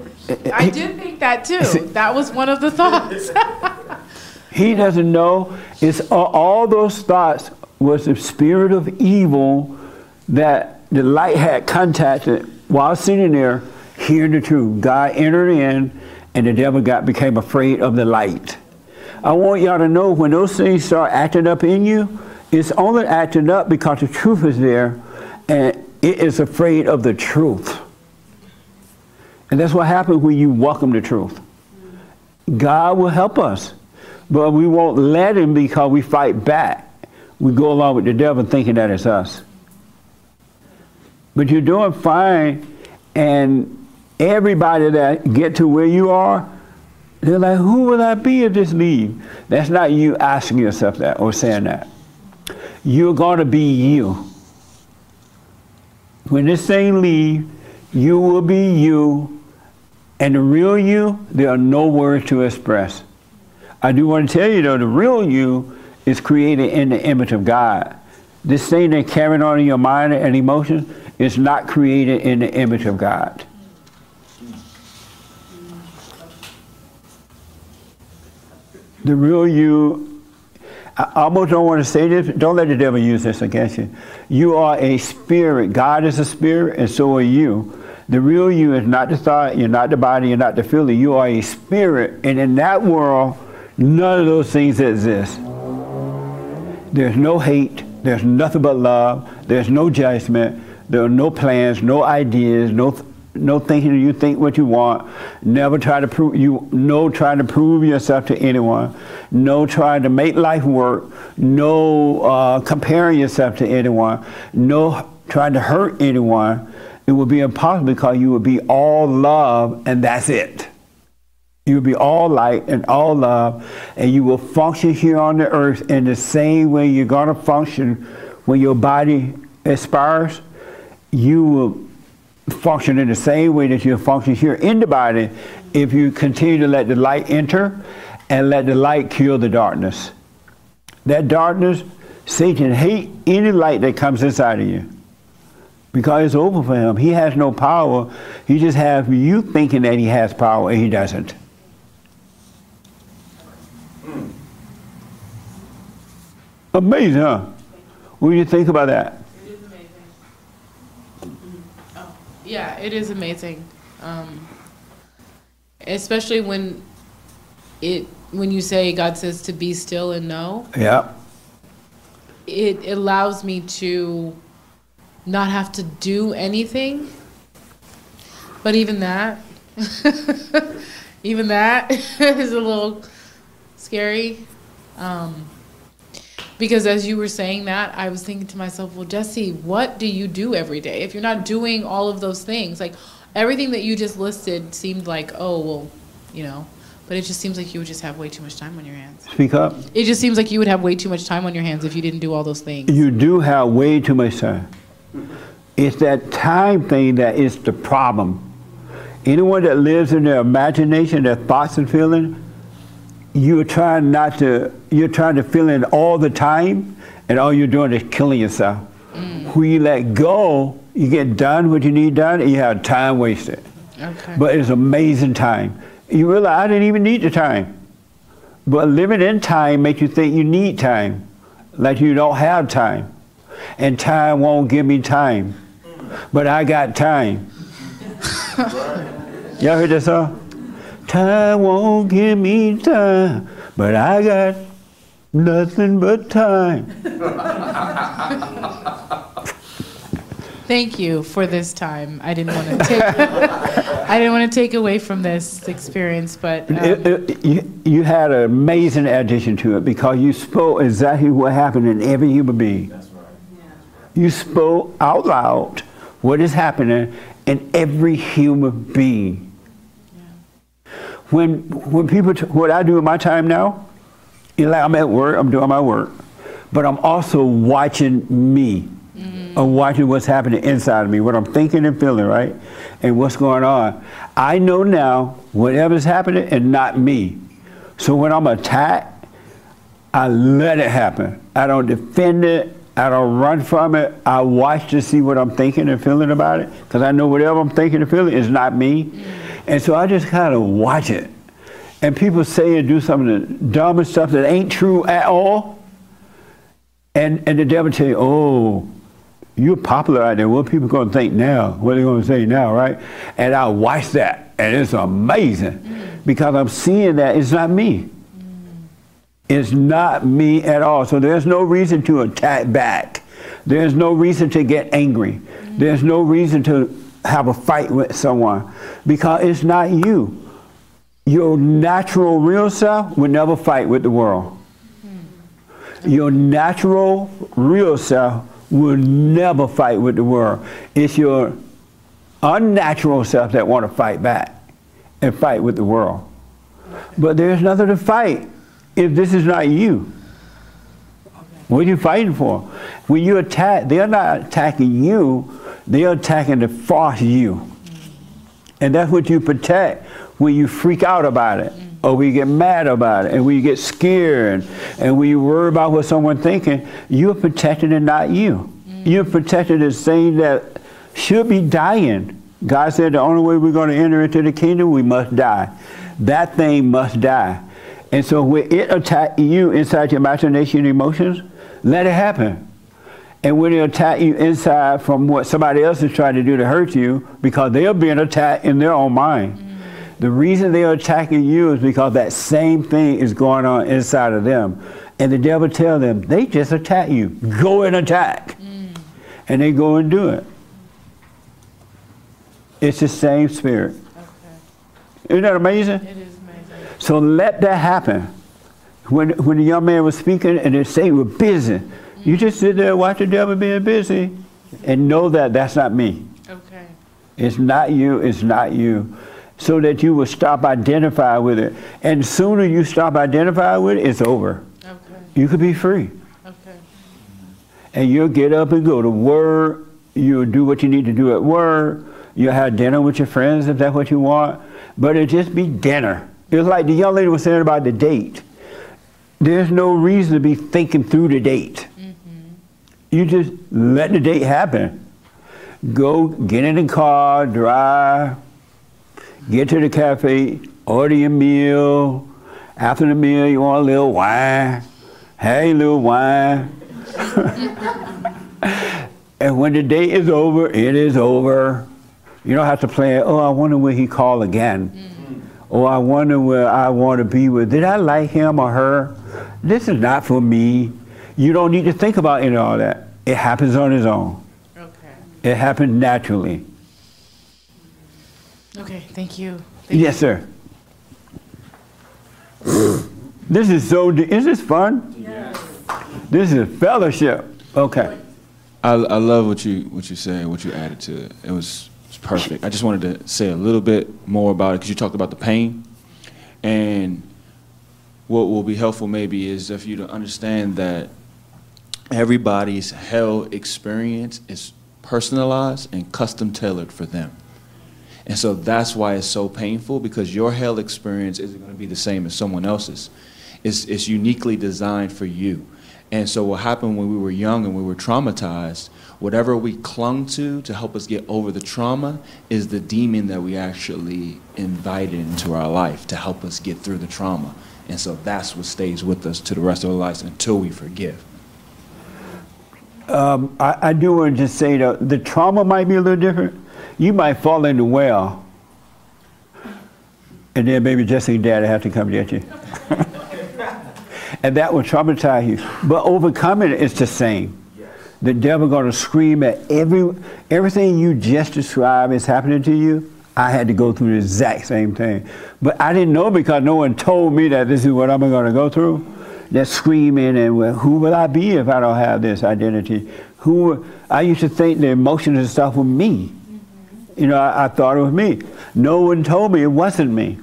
I did think that too. That was one of the thoughts. He doesn't know. It's all, all those thoughts was the spirit of evil that the light had contacted while sitting there, hearing the truth. God entered in, and the devil got became afraid of the light. I want y'all to know when those things start acting up in you, it's only acting up because the truth is there, and it is afraid of the truth. And that's what happens when you welcome the truth. God will help us, but we won't let Him because we fight back. We go along with the devil thinking that it's us. But you're doing fine, and everybody that get to where you are, they're like, who will I be if this leave? That's not you asking yourself that or saying that. You're going to be you. When this thing leave, you will be you, and the real you, there are no words to express. I do want to tell you though, the real you is created in the image of God. This thing that carrying on in your mind and emotions is not created in the image of God. The real you, I almost don't want to say this, don't let the devil use this against you. You are a spirit. God is a spirit, and so are you. The real you is not the thought, you're not the body, you're not the feeling. You are a spirit, and in that world, none of those things exist. There's no hate, there's nothing but love, there's no judgment, there are no plans, no ideas, no no thinking you think what you want. Never try to prove you no trying to prove yourself to anyone. No trying to make life work. No uh, comparing yourself to anyone. No trying to hurt anyone. It would be impossible because you would be all love and that's it. You will be all light and all love, and you will function here on the earth in the same way you're going to function when your body expires. You will function in the same way that you function here in the body if you continue to let the light enter and let the light kill the darkness. That darkness, Satan hate any light that comes inside of you because it's over for him. He has no power. He just has you thinking that he has power and he doesn't. Hmm. Amazing, huh? What do you think about that? Yeah, it is amazing. Um, especially when it when you say God says to be still and know, Yeah. it allows me to not have to do anything. But even that, even that is a little scary. Um, because as you were saying that, I was thinking to myself, well, Jesse, what do you do every day? If you're not doing all of those things, like everything that you just listed seemed like, oh, well, you know, but it just seems like you would just have way too much time on your hands. Speak up. It just seems like you would have way too much time on your hands if you didn't do all those things. You do have way too much time. It's that time thing that is the problem. Anyone that lives in their imagination, their thoughts and feelings, you're trying not to, you're trying to fill in all the time, and all you're doing is killing yourself. Mm. When you let go, you get done what you need done, and you have time wasted. Okay. But it's amazing time. You realize I didn't even need the time. But living in time makes you think you need time, like you don't have time. And time won't give me time. But I got time. Y'all heard that song? Time won't give me time, but I got nothing but time. Thank you for this time. I didn't want to take. I didn't want to take away from this experience, but um, It- it- you, you had an amazing addition to it because you spoke exactly what happened in every human being. That's right. You spoke out loud what is happening in every human being. When when people t- what I do in my time now, you know, like I'm at work, I'm doing my work, but I'm also watching me. Mm-hmm. I'm watching what's happening inside of me, what I'm thinking and feeling, right? And what's going on. I know now whatever's happening and not me. So when I'm attacked, I let it happen. I don't defend it. I don't run from it. I watch to see what I'm thinking and feeling about it because I know whatever I'm thinking and feeling is not me. Mm-hmm. And so I just kind of watch it. And people say and do some of the dumbest stuff that ain't true at all. And, and the devil tell you, oh, you're popular out there. What people going to think now? What are they going to say now, right? And I watch that, and it's amazing because I'm seeing that it's not me. It's not me at all. So there's no reason to attack back. There's no reason to get angry. There's no reason to have a fight with someone because it's not you. Your natural real self would never fight with the world. Your natural real self will never fight with the world. It's your unnatural self that want to fight back and fight with the world. But there's nothing to fight if this is not you. What are you fighting for? When you attack, they're not attacking you, they're attacking the false you. And that's what you protect when you freak out about it, or when you get mad about it, and when you get scared, and when you worry about what someone's thinking, you're protecting and not you. You're protecting this thing that should be dying. God said the only way we're going to enter into the kingdom, we must die. That thing must die. And so when it attack you inside your imagination and emotions, let it happen. And when it attack you inside from what somebody else is trying to do to hurt you, because they're being attacked in their own mind. The reason they're attacking you is because that same thing is going on inside of them. And the devil tell them, they just attack you. Go and attack. Mm. And they go and do it. It's the same spirit. Isn't that amazing? It is amazing. So let that happen. When, when the young man was speaking and they say we're busy, you just sit there and watch the devil being busy and know that that's not me. Okay. It's not you, it's not you. So that you will stop identifying with it. And sooner you stop identifying with it, it's over. Okay. You could be free. Okay. And you'll get up and go to work. You'll do what you need to do at work. You'll have dinner with your friends if that's what you want. But it'll just be dinner. It's like the young lady was saying about the date. There's no reason to be thinking through the date. You just let the date happen. Go get in the car, drive, get to the cafe, order your meal. After the meal, you want a little wine. Hey, little wine. and when the date is over, it is over. You don't have to plan, oh, I wonder when he call again. Mm-hmm. Oh, I wonder where I want to be with. Did I like him or her? This is not for me. You don't need to think about any of all that. It happens on its own. Okay. It happens naturally. Okay. Thank you. Thank Yes, sir. this is so. Is this fun? Yes. This is fellowship. Okay. I, I love what you what you said, what you added to it. It was, it was perfect. I just wanted to say a little bit more about it because you talked about the pain, and what will be helpful maybe is if you to understand that everybody's hell experience is personalized and custom tailored for them. And so that's why it's so painful because your hell experience isn't going to be the same as someone else's. It's, it's uniquely designed for you. And so what happened when we were young and we were traumatized, whatever we clung to to help us get over the trauma is the demon that we actually invited into our life to help us get through the trauma. And so that's what stays with us to the rest of our lives until we forgive. Um, I, I do want to just say that the trauma might be a little different. You might fall in the well, and then maybe Jesse and daddy have to come get you. and that will traumatize you. But overcoming it is the same. the devil going to scream at every everything you just described is happening to you. I had to go through the exact same thing, but I didn't know because no one told me that this is what I'm going to go through. That screaming and well, who will I be if I don't have this identity? Who I used to think the emotions and stuff were me. You know, I, I thought it was me. No one told me it wasn't me.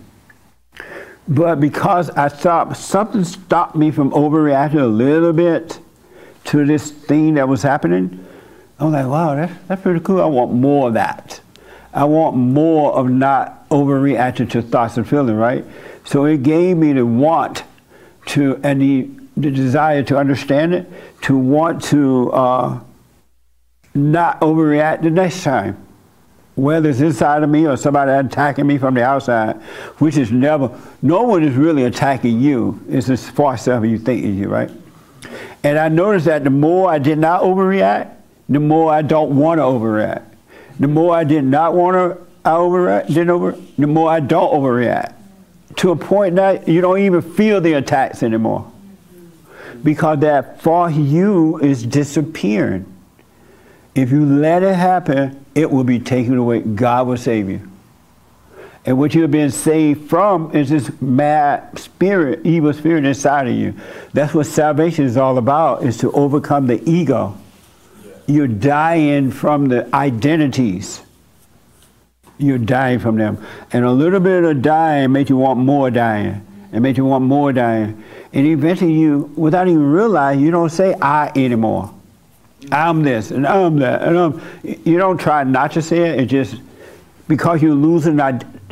But because I stopped, something stopped me from overreacting a little bit to this thing that was happening. I was like, wow, that's, that's pretty cool. I want more of that. I want more of not overreacting to thoughts and feelings, right? So it gave me the want to, and the, desire to understand it, to want to uh, not overreact the next time whether it's inside of me or somebody attacking me from the outside, which is never, no one is really attacking you. It's this far self you think is you, right? And I noticed that the more I did not overreact, the more I don't want to overreact. The more I did not want to I overreact, didn't over, the more I don't overreact. To a point that you don't even feel the attacks anymore. Because that for you is disappearing. If you let it happen, it will be taken away. God will save you. And what you're being saved from is this mad spirit, evil spirit inside of you. That's what salvation is all about, is to overcome the ego. You're dying from the identities. You're dying from them. And a little bit of dying makes you want more dying. And makes you want more dying. And eventually you, without even realizing, you don't say I anymore. I'm this and I'm that and I'm. You don't try not to say it. It just because you're losing.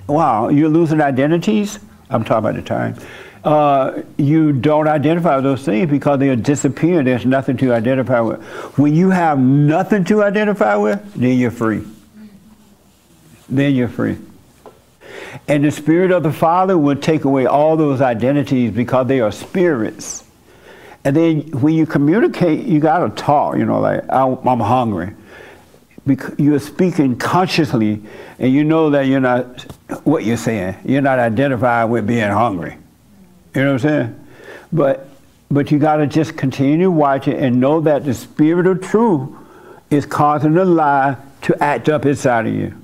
Wow, you're losing identities. I'm talking about the time. Uh, you don't identify with those things because they are disappearing. There's nothing to identify with. When you have nothing to identify with, then you're free. Then you're free. And the Spirit of the Father will take away all those identities because they are spirits. And then when you communicate, you got to talk, you know, like, I'm hungry. Because you're speaking consciously, and you know that you're not, what you're saying, you're not identified with being hungry. You know what I'm saying? But, but you got to just continue watching and know that the spirit of truth is causing the lie to act up inside of you.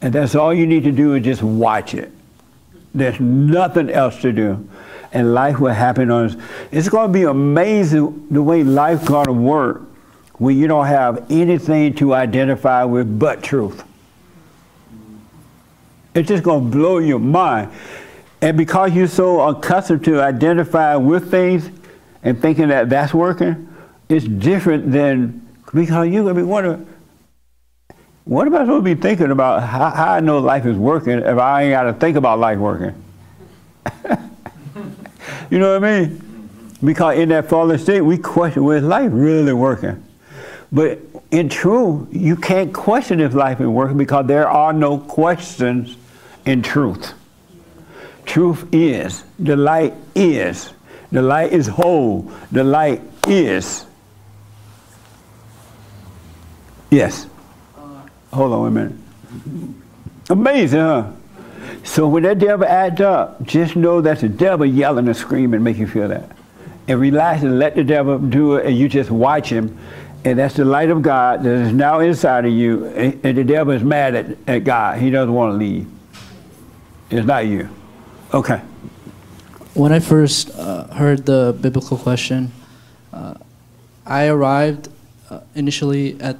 And that's all you need to do is just watch it. There's nothing else to do and life will happen on us. It's going to be amazing the way life going to work when you don't have anything to identify with but truth. It's just going to blow your mind. And because you're so accustomed to identifying with things and thinking that that's working, it's different than because you're going to be wondering, what am I supposed to be thinking about how, how I know life is working if I ain't got to think about life working? You know what I mean? Because in that fallen state, we question, is life really working? But in truth, you can't question if life is working because there are no questions in truth. Truth is, the light is, the light is whole, the light is. Yes. Hold on a minute. Amazing, huh? So when that devil acts up, just know that's the devil yelling and screaming, make you feel that. And relax and let the devil do it, and you just watch him. And that's the light of God that is now inside of you. And, the devil is mad at, at God. He doesn't want to leave. It's not you. Okay. When I first uh, heard the biblical question, uh, I arrived uh, initially at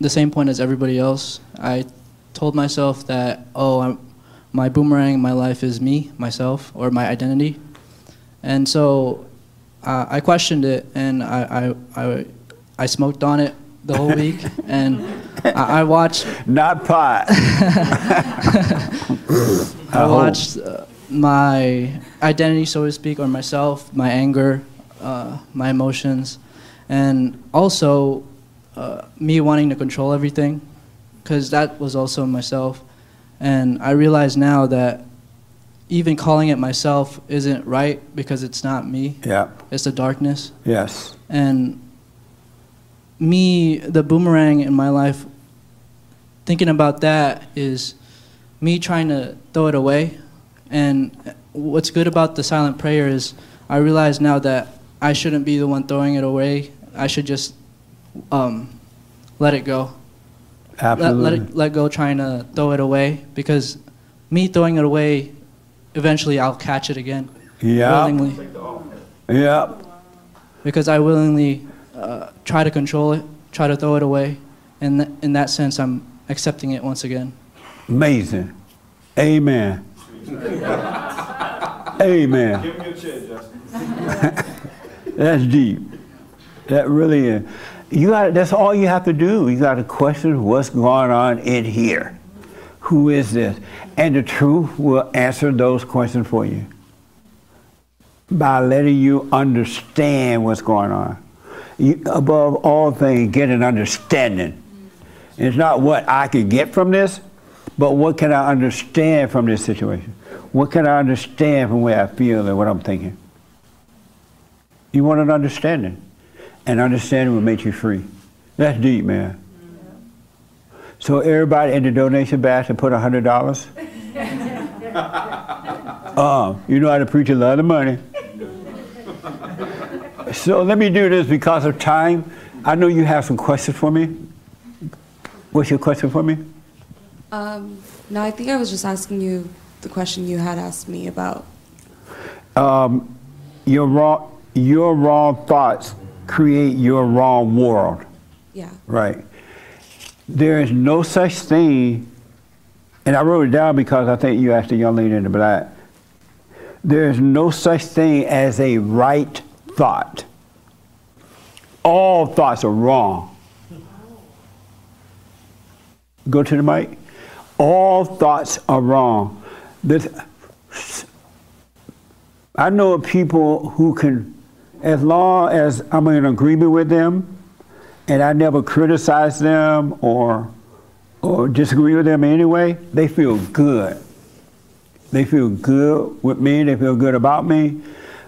the same point as everybody else. I told myself that, oh, I'm, my boomerang my life is me, myself, or my identity. And so uh, I questioned it and I, I, I, I, smoked on it the whole week and I, I watched. Not pot. I watched uh, my identity, so to speak, or myself, my anger, uh, my emotions, and also uh, me wanting to control everything, because that was also myself. And I realize now that even calling it myself isn't right because it's not me. Yeah. It's the darkness. Yes. And me, the boomerang in my life, thinking about that is me trying to throw it away. And what's good about the silent prayer is I realize now that I shouldn't be the one throwing it away. I should just um, let it go. Let, let it let go, trying to throw it away because me throwing it away, eventually I'll catch it again. Yeah. Willingly. Yeah. Because I willingly uh, try to control it, try to throw it away, and th- in that sense, I'm accepting it once again. Amazing. Amen. Amen. Give me a chair, Justin. That's deep. That really is. You got. That's all you have to do. You got to question what's going on in here. Who is this? And the truth will answer those questions for you by letting you understand what's going on. You, above all things, get an understanding. It's not what I can get from this, but what can I understand from this situation? What can I understand from where I feel and what I'm thinking? You want an understanding. And understanding will make you free. That's deep, man. So everybody in the donation basket put hundred dollars. Uh, you know how to preach a lot of money. So let me do this because of time. I know you have some questions for me. What's your question for me? Um, no, I think I was just asking you the question you had asked me about. Um, your wrong, your wrong thoughts create your wrong world. Yeah. Right. There is no such thing, and I wrote it down because I think you asked the young lady in the black. There is no such thing as a right thought. All thoughts are wrong. Go to the mic. All thoughts are wrong. This, I know of people who can, as long as I'm in agreement with them, and I never criticize them or or disagree with them anyway, they feel good. They feel good with me, they feel good about me.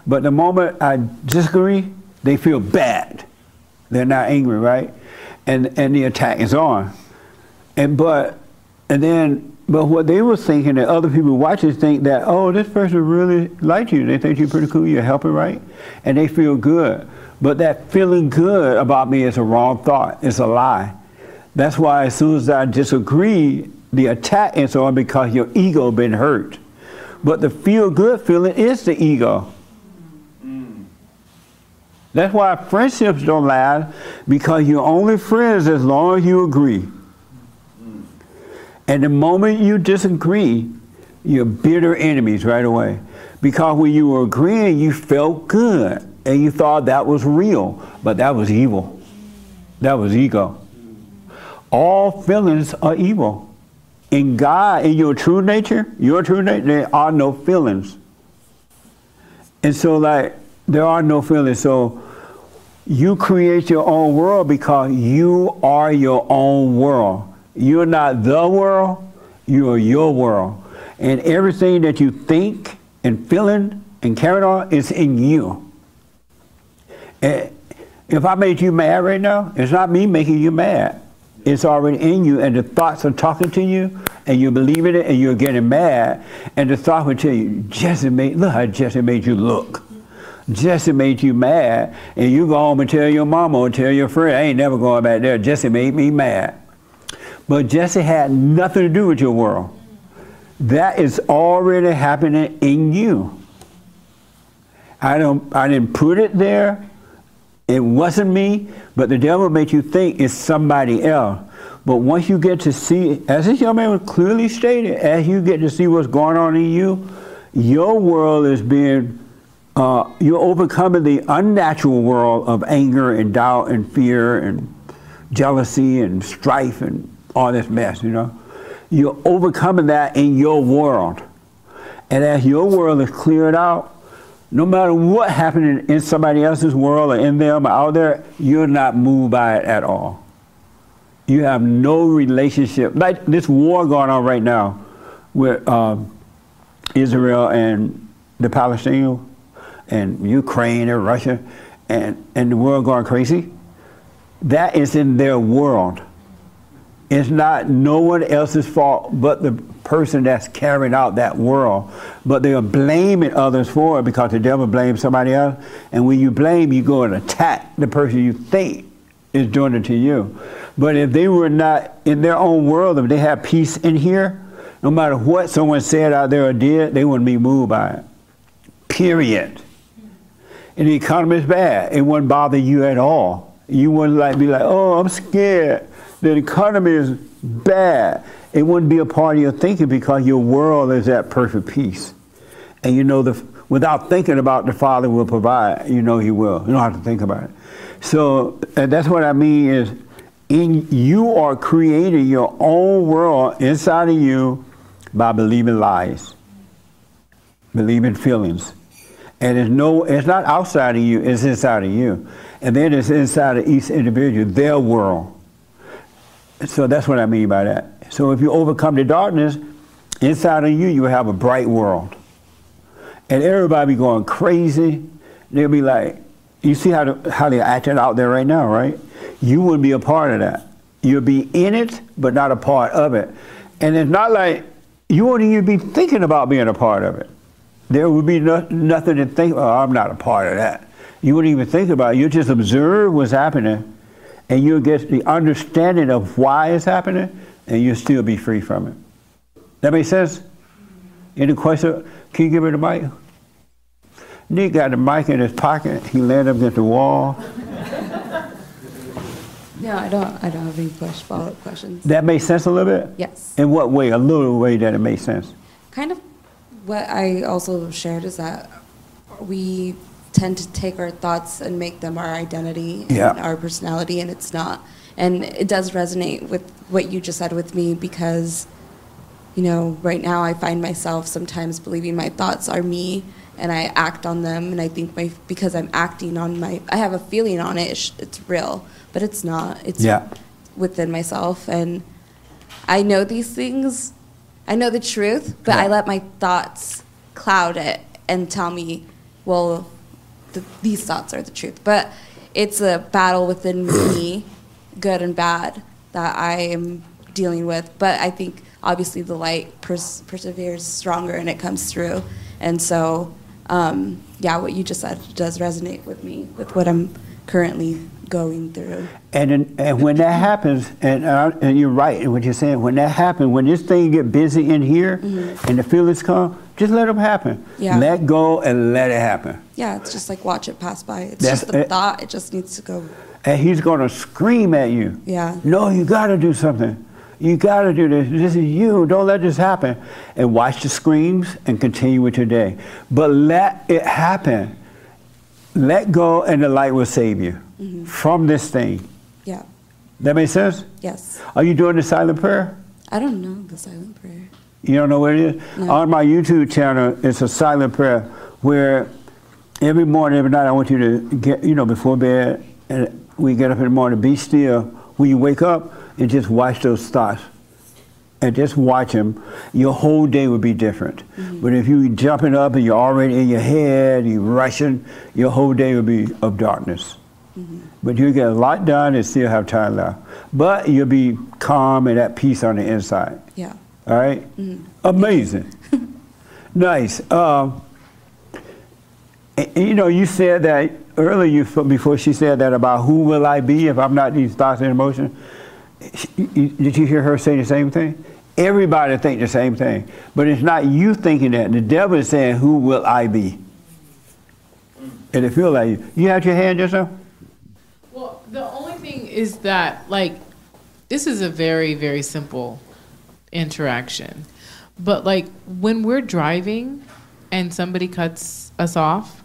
But the moment I disagree, they feel bad. They're not angry, right? And and the attack is on. And but and then but what they were thinking that other people watching think that, oh, this person really liked you. They think you're pretty cool, you're helping, right? And they feel good. But that feeling good about me is a wrong thought. It's a lie. That's why as soon as I disagree, the attack is on because your ego been hurt. But the feel good feeling is the ego. That's why friendships don't last because you're only friends as long as you agree. And the moment you disagree, you're bitter enemies right away. Because when you were agreeing, you felt good and you thought that was real, but that was evil. That was ego. All feelings are evil. In God, in your true nature, your true nature, there are no feelings. And so, like, there are no feelings. So, you create your own world because you are your own world. You're not the world, you are your world. And everything that you think and feeling and carrying on is in you. And if I made you mad right now, it's not me making you mad. It's already in you, and the thoughts are talking to you, and you believe in it, and you're getting mad. And the thought will tell you, Jesse made, look how Jesse made you look. Jesse made you mad, and you go home and tell your mama or tell your friend, I ain't never going back there. Jesse made me mad. But Jesse had nothing to do with your world. That is already happening in you. I don't I didn't put it there. It wasn't me, but the devil makes you think it's somebody else. But once you get to see, as this young man was clearly stated, as you get to see what's going on in you, your world is being, uh, you're overcoming the unnatural world of anger and doubt and fear and jealousy and strife and all this mess, you know. You're overcoming that in your world. And as your world is cleared out, no matter what happened in, somebody else's world or in them or out there, you're not moved by it at all. You have no relationship. Like this war going on right now with um, Israel and the Palestinians and Ukraine and Russia and, and the world going crazy. That is in their world. It's not no one else's fault but the person that's carrying out that world. But they are blaming others for it because the devil blames somebody else. And when you blame, you go and attack the person you think is doing it to you. But if they were not in their own world, if they had peace in here, no matter what someone said out there or did, they wouldn't be moved by it. Period. And the economy is bad. It wouldn't bother you at all. You wouldn't like be like, oh, I'm scared. The economy is bad. It wouldn't be a part of your thinking because your world is at perfect peace. And you know the without thinking about the Father will provide, you know He will. You don't have to think about it. So that's what I mean is in you are creating your own world inside of you by believing lies, believing feelings. And it's no it's not outside of you, it's inside of you. And then it's inside of each individual, their world. So that's what I mean by that. So if you overcome the darkness, inside of you, you have a bright world. And everybody be going crazy. They'll be like, you see how, the, how they're acting out there right now, right? You wouldn't be a part of that. You'll be in it, but not a part of it. And it's not like you won't even be thinking about being a part of it. There would be no, nothing to think, oh, I'm not a part of that. You wouldn't even think about it. You just observe what's happening and you'll get the understanding of why it's happening, and you'll still be free from it. That makes sense? Any question? Can you give me the mic? Nick got the mic in his pocket. He landed up against the wall. No, I don't. I don't have any follow-up questions. That makes sense a little bit? Yes. In what way? A little way that it makes sense. Kind of what I also shared is that we tend to take our thoughts and make them our identity and Yeah. our personality, and it's not. And it does resonate with what you just said with me because, you know, right now I find myself sometimes believing my thoughts are me and I act on them, and I think my because I'm acting on my, I have a feeling on it, it's, it's real, but it's not. It's Yeah. within myself, and I know these things. I know the truth, but I let my thoughts cloud it and tell me, well, the, these thoughts are the truth. But it's a battle within me, good and bad, that I am dealing with. But I think obviously the light pers- perseveres stronger and it comes through. And so, um, yeah, what you just said does resonate with me, with what I'm currently going through. And then, and when that happens, and uh, and you're right in what you're saying. When that happens, when this thing get busy in here, and the feelings come, just let them happen. Mm-hmm. Yeah. Let go and let it happen. Yeah, it's just like watch it pass by. It's That's just the it. thought. It just needs to go. And he's gonna scream at you. Yeah. No, you gotta do something. You gotta do this. This is you. Don't let this happen. And watch the screams and continue with your day. But let it happen. Let go, and the light will save you Mhm. from this thing. Yeah. That makes sense? Yes. Are you doing the silent prayer? I don't know the silent prayer. You don't know what it is? No. On my YouTube channel, it's a silent prayer where every morning, every night, I want you to get, you know, before bed, and we get up in the morning, be still. When you wake up, and just watch those thoughts. And just watch them. Your whole day will be different. But if you jumping up and you're already in your head, you're rushing, your whole day will be of darkness. But you get a lot done and still have time left. But you'll be calm and at peace on the inside. Yeah. All right? Mhm. Amazing. nice. Um, you know, you said that earlier, you, before she said that about who will I be if I'm not these thoughts and emotions. Did you hear her say the same thing? Everybody think the same thing. But it's not you thinking that. The devil is saying, who will I be? And it feels like you. You had your hand yourself? Well, the only thing is that, like, this is a very, very simple interaction. But, like, when we're driving and somebody cuts us off,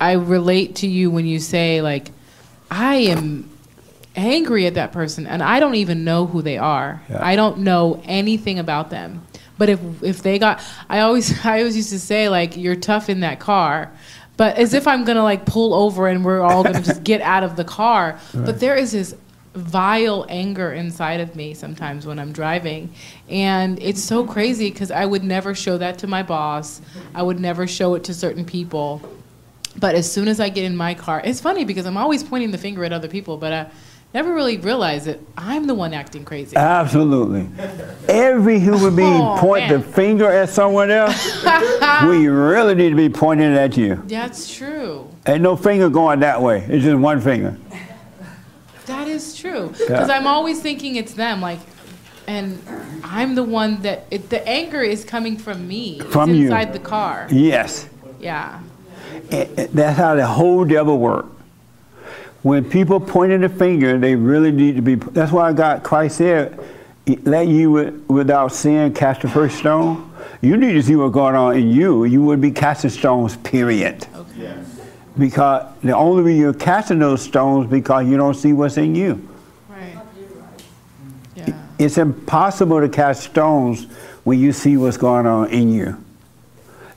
I relate to you when you say, like, I am angry at that person and I don't even know who they are. Yeah. I don't know anything about them. But if if they got I always I always used to say like you're tough in that car. But as if I'm gonna like pull over and we're all gonna just get out of the car. Right. But there is this vile anger inside of me sometimes when I'm driving. And it's so crazy because I would never show that to my boss. I would never show it to certain people. But as soon as I get in my car, it's funny because I'm always pointing the finger at other people. But I never really realize that I'm the one acting crazy. Absolutely. Every human being Oh, point the finger at someone else. we really need to be pointing it at you. That's true. Ain't no finger going that way. It's just one finger. That is true. Yeah. Because I'm always thinking it's them, like, and I'm the one that it, the anger is coming from me. From it's you. inside the car. Yes. Yeah. Eh, eh, That's how the whole devil works. When people pointing the finger, they really need to be. That's why God, Christ said, "Let you without sin cast the first stone." You need to see what's going on in you. You would be casting stones. Period. Okay. Because the only reason you're casting those stones because you don't see what's in you. Right. It's impossible to cast stones when you see what's going on in you.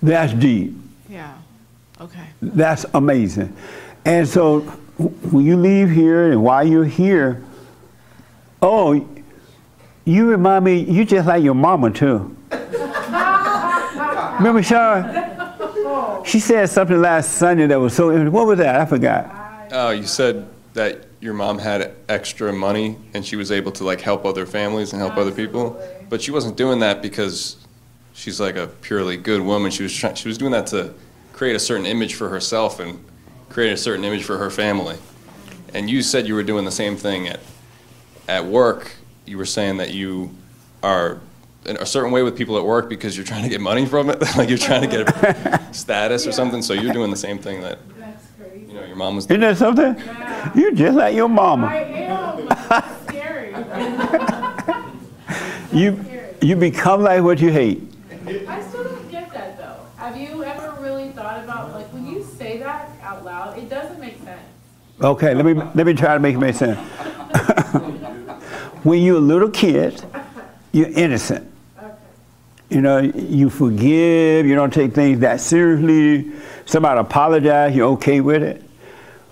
That's deep. Yeah. Okay. That's amazing. And so when you leave here and while you're here, oh, you remind me, you just like your mama too. Remember, Sean? She said something last Sunday that was so, what was that? I forgot. Oh, you said that your mom had extra money and she was able to like help other families and help other people, but she wasn't doing that because she's like a purely good woman. She was trying, she was doing that to create a certain image for herself and create a certain image for her family. And you said you were doing the same thing at at work. You were saying that you are in a certain way with people at work because you're trying to get money from it, like you're trying to get status or something. So you're doing the same thing that you know your mom was. Isn't that something? You just like your mama. I am. scary. You, you become like what you hate. I still don't get that though. Have you ever really thought about like when you say that out loud, it doesn't make sense. Okay, let me let me try to make it make sense. when you're a little kid, you're innocent. You know, you forgive. You don't take things that seriously. Somebody apologize, you're okay with it.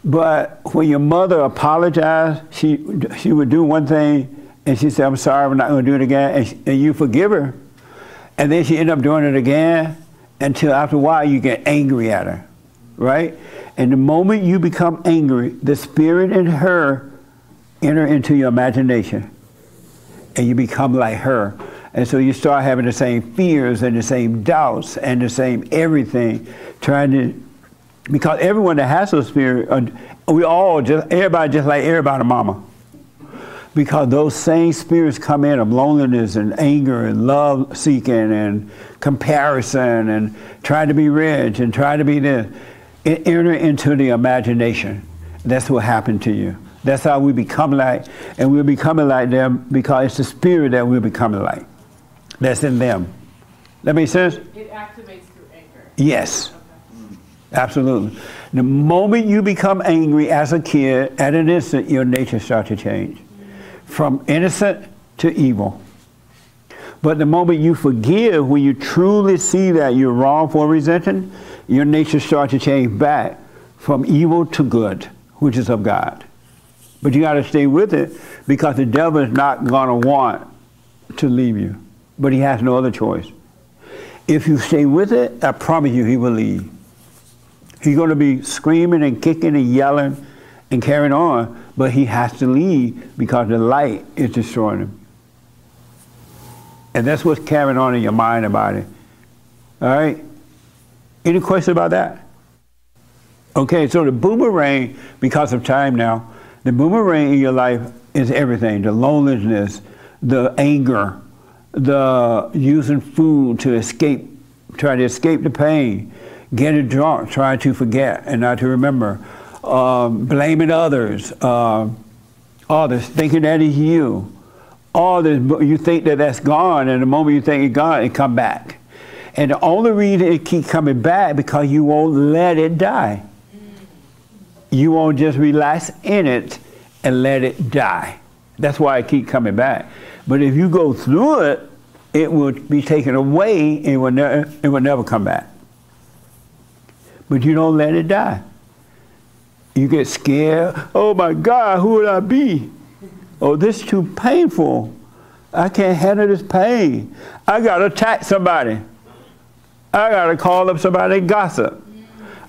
But when your mother apologized, she she would do one thing, and she said, "I'm sorry, I'm not going to do it again," and, and you forgive her, and then she end up doing it again until after a while you get angry at her, right? And the moment you become angry, the spirit in her enter into your imagination, and you become like her. And so you start having the same fears and the same doubts and the same everything, trying to, because everyone that has those fears, uh, we all just, everybody just like everybody mama. Because those same spirits come in of loneliness and anger and love seeking and comparison and trying to be rich and trying to be this. It enter into the imagination. That's what happened to you. That's how we become like, and we're becoming like them because it's the spirit that we're becoming like. That's in them. That makes sense? It activates through anger. Yes. Absolutely. The moment you become angry as a kid, at an instant, your nature starts to change from innocent to evil. But the moment you forgive, when you truly see that you're wrong for resenting, your nature starts to change back from evil to good, which is of God. But you got to stay with it because the devil is not going to want to leave you. But he has no other choice. If you stay with it, I promise you he will leave. He's going to be screaming and kicking and yelling and carrying on, but he has to leave because the light is destroying him. And that's what's carrying on in your mind about it. All right? Any question about that? Okay, so the boomerang, because of time now, the boomerang in your life is everything the loneliness, the anger, the using food to escape, try to escape the pain, getting drunk, trying to forget and not to remember, um, blaming others, um, others, thinking that is you. All this, you think that that's gone, and the moment you think it's gone, it come back. And the only reason it keep coming back because you won't let it die. You won't just relax in it and let it die. That's why it keep coming back. But if you go through it, it will be taken away and it will, ne- it will never come back. But you don't let it die. You get scared. Oh my God, who would I be? Oh, this is too painful. I can't handle this pain. I got to attack somebody. I got to call up somebody and gossip.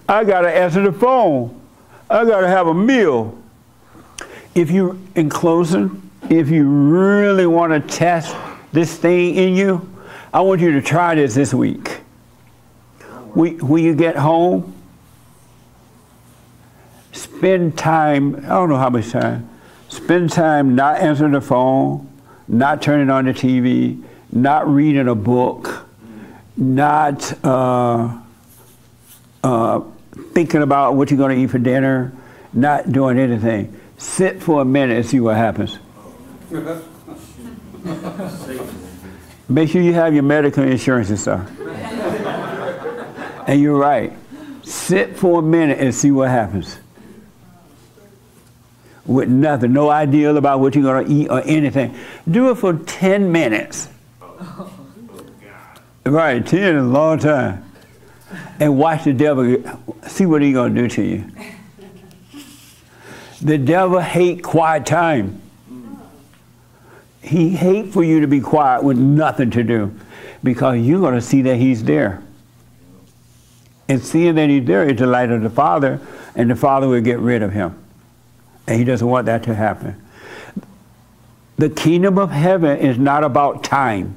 I got to answer the phone. I got to have a meal. if you, in closing, if you really want to test this thing in you, I want you to try this this week. We, when you get home, spend time, I don't know how much time, spend time not answering the phone, not turning on the TV, not reading a book, not uh, uh, thinking about what you're going to eat for dinner, not doing anything. Sit for a minute and see what happens. Make sure you have your medical insurance and stuff. and you're right. Sit for a minute and see what happens. With nothing, no idea about what you're going to eat or anything. Do it for 10 minutes. Right, 10 is a long time. And watch the devil, see what he's going to do to you. The devil hate quiet time. He hate for you to be quiet with nothing to do because you're going to see that he's there. And seeing that he's there is the light of the Father, and the Father will get rid of him. And he doesn't want that to happen. The kingdom of heaven is not about time.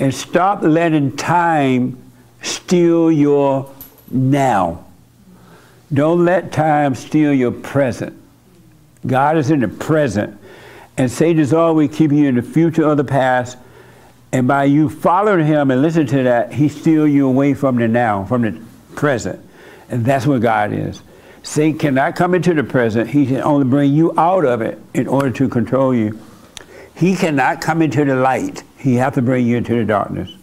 And stop letting time steal your now. Don't let time steal your present. God is in the present. And Satan is always keeping you in the future or the past. And by you following him and listening to that, he steals you away from the now, from the present. And that's where God is. Satan cannot come into the present. He can only bring you out of it in order to control you. He cannot come into the light. He has to bring you into the darkness.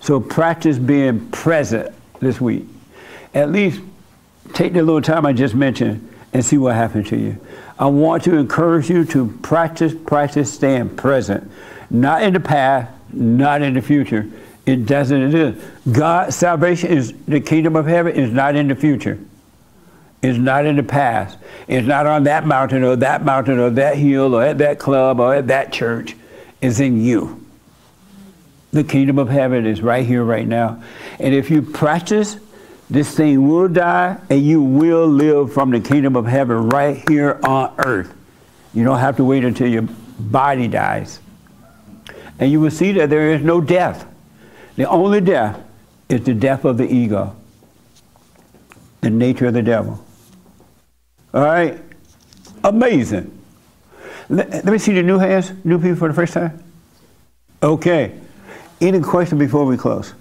So practice being present this week. At least take the little time I just mentioned and see what happens to you. I want to encourage you to practice, practice staying present. Not in the past, not in the future. It doesn't it is. God salvation is the kingdom of heaven is not in the future. It's not in the past. It's not on that mountain or that mountain or that hill or at that club or at that church. It's in you. The kingdom of heaven is right here, right now. And if you practice, this thing will die and you will live from the kingdom of heaven right here on earth. You don't have to wait until your body dies. And you will see that there is no death. The only death is the death of the ego, the nature of the devil. All right? Amazing. Let, me see the new hands, new people for the first time. Okay. Any question before we close?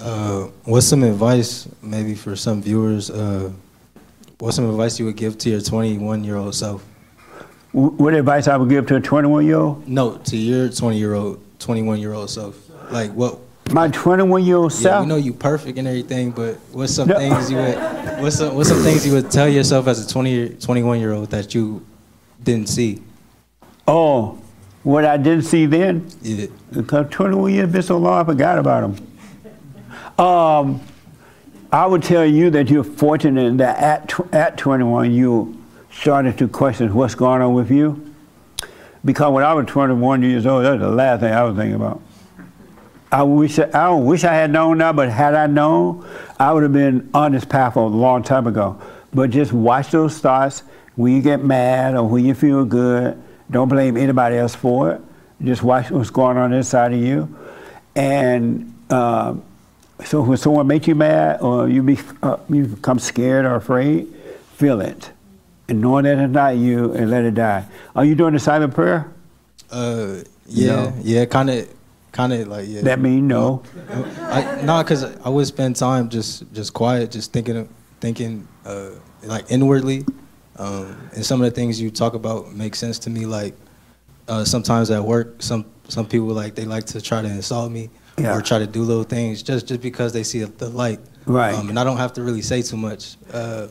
Uh, what's some advice, maybe for some viewers? Uh, what's some advice you would give to your 21 year old self? What advice I would give to a 21 year old? No, to your 20 year old, 21 year old self. Like what? My 21 year old self. Yeah, we know you perfect and everything, but what's some no. things you would? What's some, what's some things you would tell yourself as a 20, 21 year old that you didn't see? Oh, what I didn't see then? Yeah. Because 21 years been so long, I forgot about them. Um, I would tell you that you're fortunate that at, tw- at 21 you started to question what's going on with you. Because when I was 21 years old, that was the last thing I was thinking about. I wish I, I wish I had known that, but had I known, I would have been on this path a long time ago. But just watch those thoughts when you get mad or when you feel good. Don't blame anybody else for it. Just watch what's going on inside of you, and um, so when someone makes you mad or you, be, uh, you become scared or afraid, feel it. And knowing that it's not you and let it die. Are you doing the silent prayer? Uh, yeah, no. yeah, kind of, kind of like yeah. That mean no. I, no, because I would spend time just just quiet, just thinking, thinking uh, like inwardly. Um, and some of the things you talk about make sense to me. Like uh, sometimes at work, some some people like they like to try to insult me yeah. or try to do little things just just because they see the light. Right. Um, and I don't have to really say too much. Uh,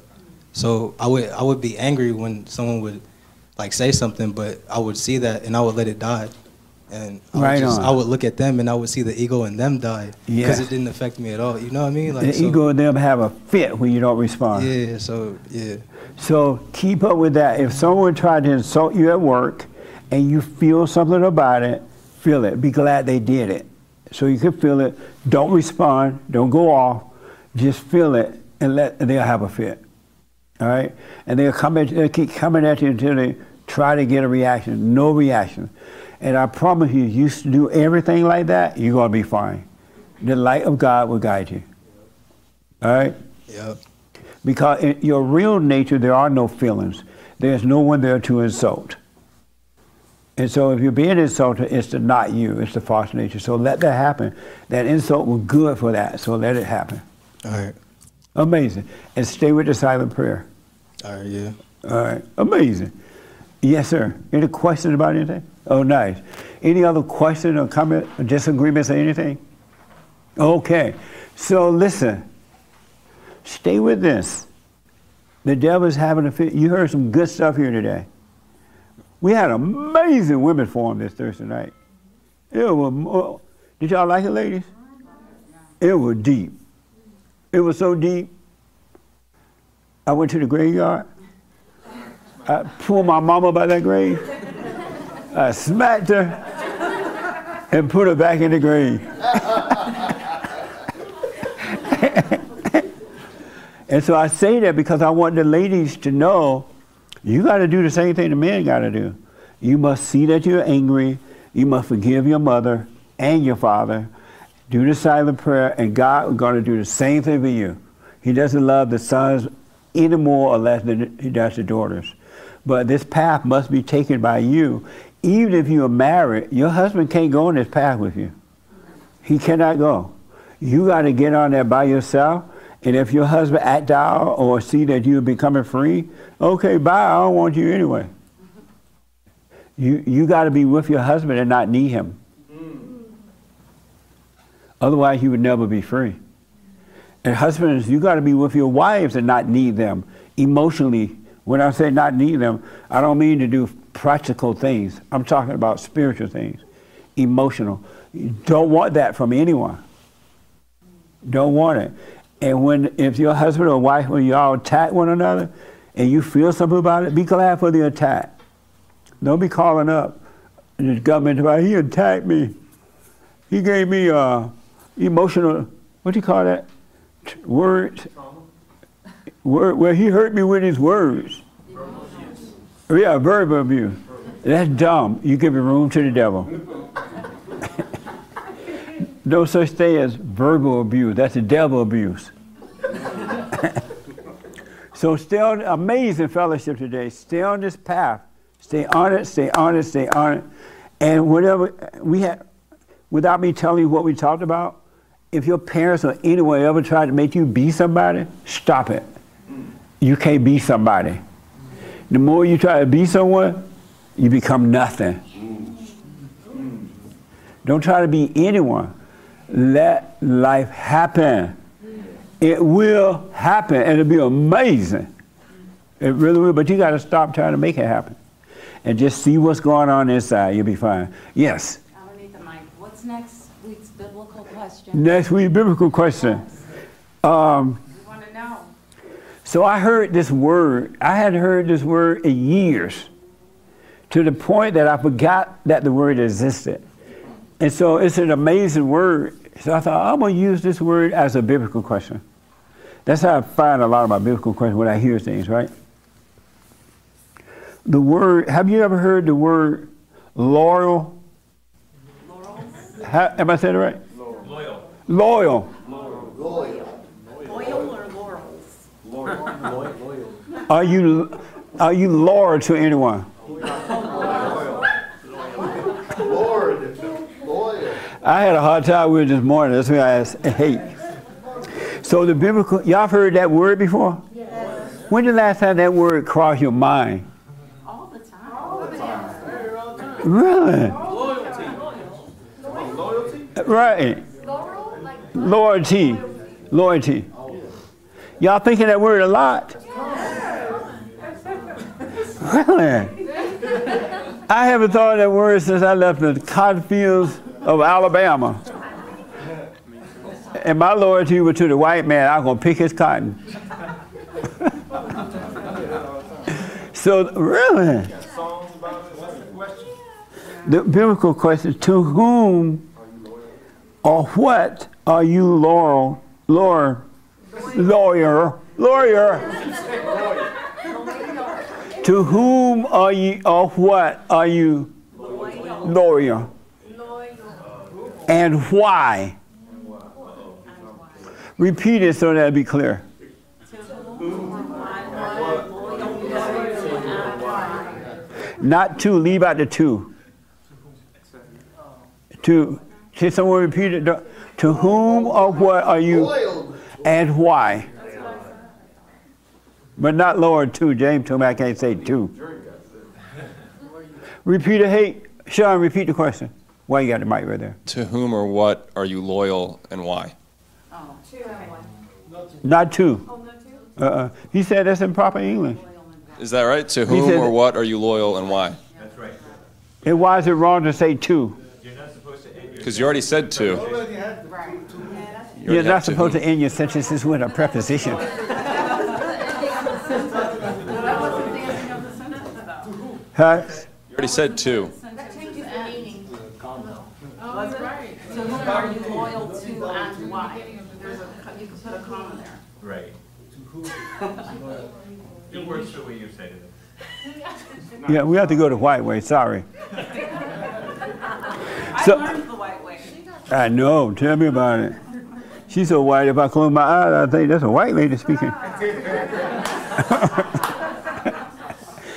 so I would I would be angry when someone would like say something, but I would see that and I would let it die. And I right would just, on. I would look at them and I would see the ego in them die because it didn't affect me at all. You know what I mean? Like the so, ego in them have a fit when you don't respond. Yeah. So yeah. So keep up with that. If someone tried to insult you at work, and you feel something about it, feel it. Be glad they did it. So you can feel it. Don't respond. Don't go off. Just feel it and let they'll have a fit. All right? And they'll come at, they'll keep coming at you until they try to get a reaction. No reaction. And I promise you, you do everything like that, you're going to be fine. The light of God will guide you. All right? Yep. Because in your real nature, there are no feelings. There's no one there to insult. And so if you're being insulted, it's the not you, it's the false nature. So let that happen. That insult was good for that, so let it happen. All right. Amazing. And stay with the silent prayer. All right, yeah. All right. Amazing. Yes, sir. Any questions about anything? Oh, nice. Any other question or comment or disagreements or anything? Okay. So listen. Stay with this. The devil's having a fit. You heard some good stuff here today. We had amazing women forum this Thursday night. It was, did y'all like it, ladies? It was deep. It was so deep. I went to the graveyard. I pulled my mama by that grave. I smacked her and put her back in the grave. and so I say that because I want the ladies to know you got to do the same thing the men got to do. You must see that you're angry. You must forgive your mother and your father. Do the silent prayer, and God is going to do the same thing for you. He doesn't love the sons any more or less than he does the daughters. But this path must be taken by you. Even if you are married, your husband can't go on this path with you. He cannot go. You got to get on there by yourself. And if your husband act out or see that you're becoming free, okay, bye. I don't want you anyway. You you got to be with your husband and not need him. Otherwise, you would never be free. And husbands, you got to be with your wives and not need them emotionally. When I say not need them, I don't mean to do practical things. I'm talking about spiritual things, emotional. You don't want that from anyone. Don't want it. And when if your husband or wife, when y'all attack one another, and you feel something about it, be glad for the attack. Don't be calling up the government about he attacked me. He gave me uh, emotional. What do you call that? T- Words. Word. Well, he hurt me with his words. Oh, yeah, verbal abuse. That's dumb. You give a room to the devil. no such thing as verbal abuse. That's the devil abuse. so on amazing fellowship today. Stay on this path. Stay on it, stay on it, stay on it. And whatever we have without me telling you what we talked about, if your parents or anyone ever tried to make you be somebody, stop it. You can't be somebody. The more you try to be someone, you become nothing. Don't try to be anyone. Let life happen. It will happen and it'll be amazing. It really will, but you got to stop trying to make it happen. And just see what's going on inside. You'll be fine. Yes. Underneath the mic. What's next week's biblical question? Next week, biblical question. Um, We want to know. So I heard this word. I had heard this word in years, to the point that I forgot that the word existed. And so it's an amazing word. So I thought I'm going to use this word as a biblical question. That's how I find a lot of my biblical questions when I hear things, right? The word. Have you ever heard the word loyal? Ha, am I saying it right? Loyal. Loyal. Loyal or laurels? Are you are you loyal to anyone? Lord, Lord. I had a hard time with it this morning. That's why I asked, hate. So the biblical, y'all have heard that word before? Yes. When did the last time that word crossed your mind? All the time. All the time. Really? Right. Loyalty. Loyalty. Y'all thinking that word a lot? Really? I haven't thought of that word since I left the cotton fields of Alabama. And my loyalty was to the white man. I was going to pick his cotton. so, really? The biblical question to whom or what are you loyal, lawyer, lawyer, lawyer, To whom are you, or what are you loyal? And why? Repeat it so that'll be clear. Not to, leave out the two. To, can someone repeat it? To whom or what are you and why? But not Lord two. James told me I can't say to. Repeat it. Hey, Sean, repeat the question. Why you got the mic right there? To whom or what are you loyal and why? Not to. Uh-uh. He said that's in proper English. Is that right? To whom said- or what are you loyal and why? That's right. And why is it wrong to say to? Because you already said to. You You're already not have to supposed to end your sentences with a preposition. Huh? You already said to. That changes the meaning. Oh, that's right. So who are you loyal to and why? There's a, you can put a comma there. Right. To who? It works the way you said it. Yeah, we have to go the white way. Sorry. I So- learned the white way. I know. Tell me about it. She's so white. If I close my eyes, I think that's a white lady speaking.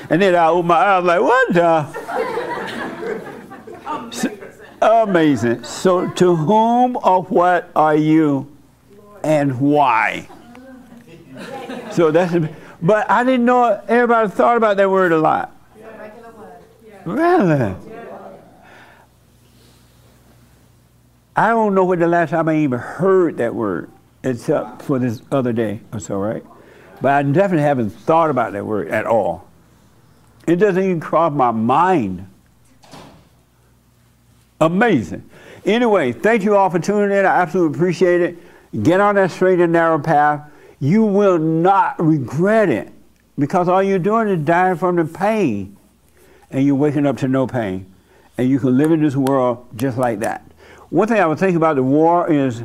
and then I open my eyes like, what the? Amazing. So, to whom or what are you, and why? So that's. But I didn't know everybody thought about that word a lot. Really? I don't know when the last time I even heard that word, except for this other day or so, right? But I definitely haven't thought about that word at all. It doesn't even cross my mind. Amazing. Anyway, thank you all for tuning in. I absolutely appreciate it. Get on that straight and narrow path. You will not regret it because all you're doing is dying from the pain and you're waking up to no pain. And you can live in this world just like that. One thing I would think about the war is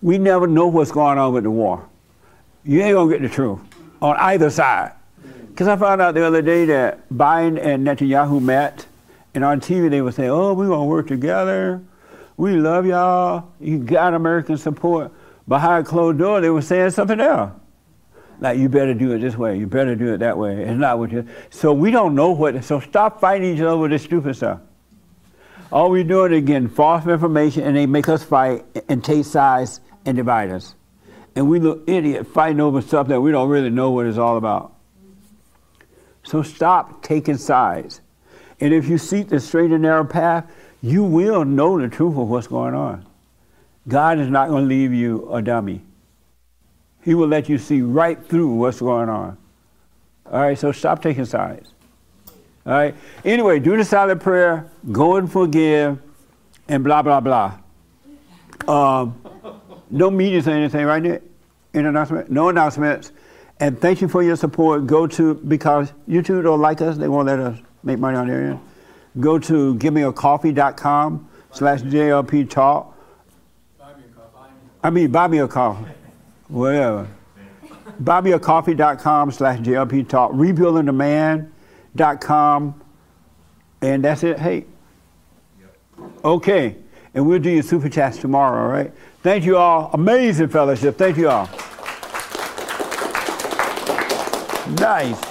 we never know what's going on with the war. You ain't gonna get the truth on either side. Because I found out the other day that Biden and Netanyahu met, and on TV they were saying, oh, we're gonna work together. We love y'all. You got American support. Behind closed door, they were saying something else. Like, you better do it this way. You better do it that way. It's not what you. So we don't know what. So stop fighting each other with this stupid stuff. All we're doing is getting false information, and they make us fight and take sides and divide us. And we look idiot fighting over stuff that we don't really know what it's all about. So stop taking sides. And if you seek the straight and narrow path, you will know the truth of what's going on. God is not going to leave you a dummy. He will let you see right through what's going on. All right, so stop taking sides. All right. Anyway, do the silent prayer, go and forgive, and blah blah blah. Um, no meetings or anything, right? Nick? Announcement? No announcements. And thank you for your support. Go to because YouTube don't like us; they won't let us make money on their end. Go to givemeacoffee.com slash JLP talk. I mean, buy me a coffee. Whatever. Buymeacoffee.com slash JLP talk. Rebuildingtheman.com. And that's it. Hey. Okay. And we'll do your super chats tomorrow, all right? Thank you all. Amazing fellowship. Thank you all. Nice.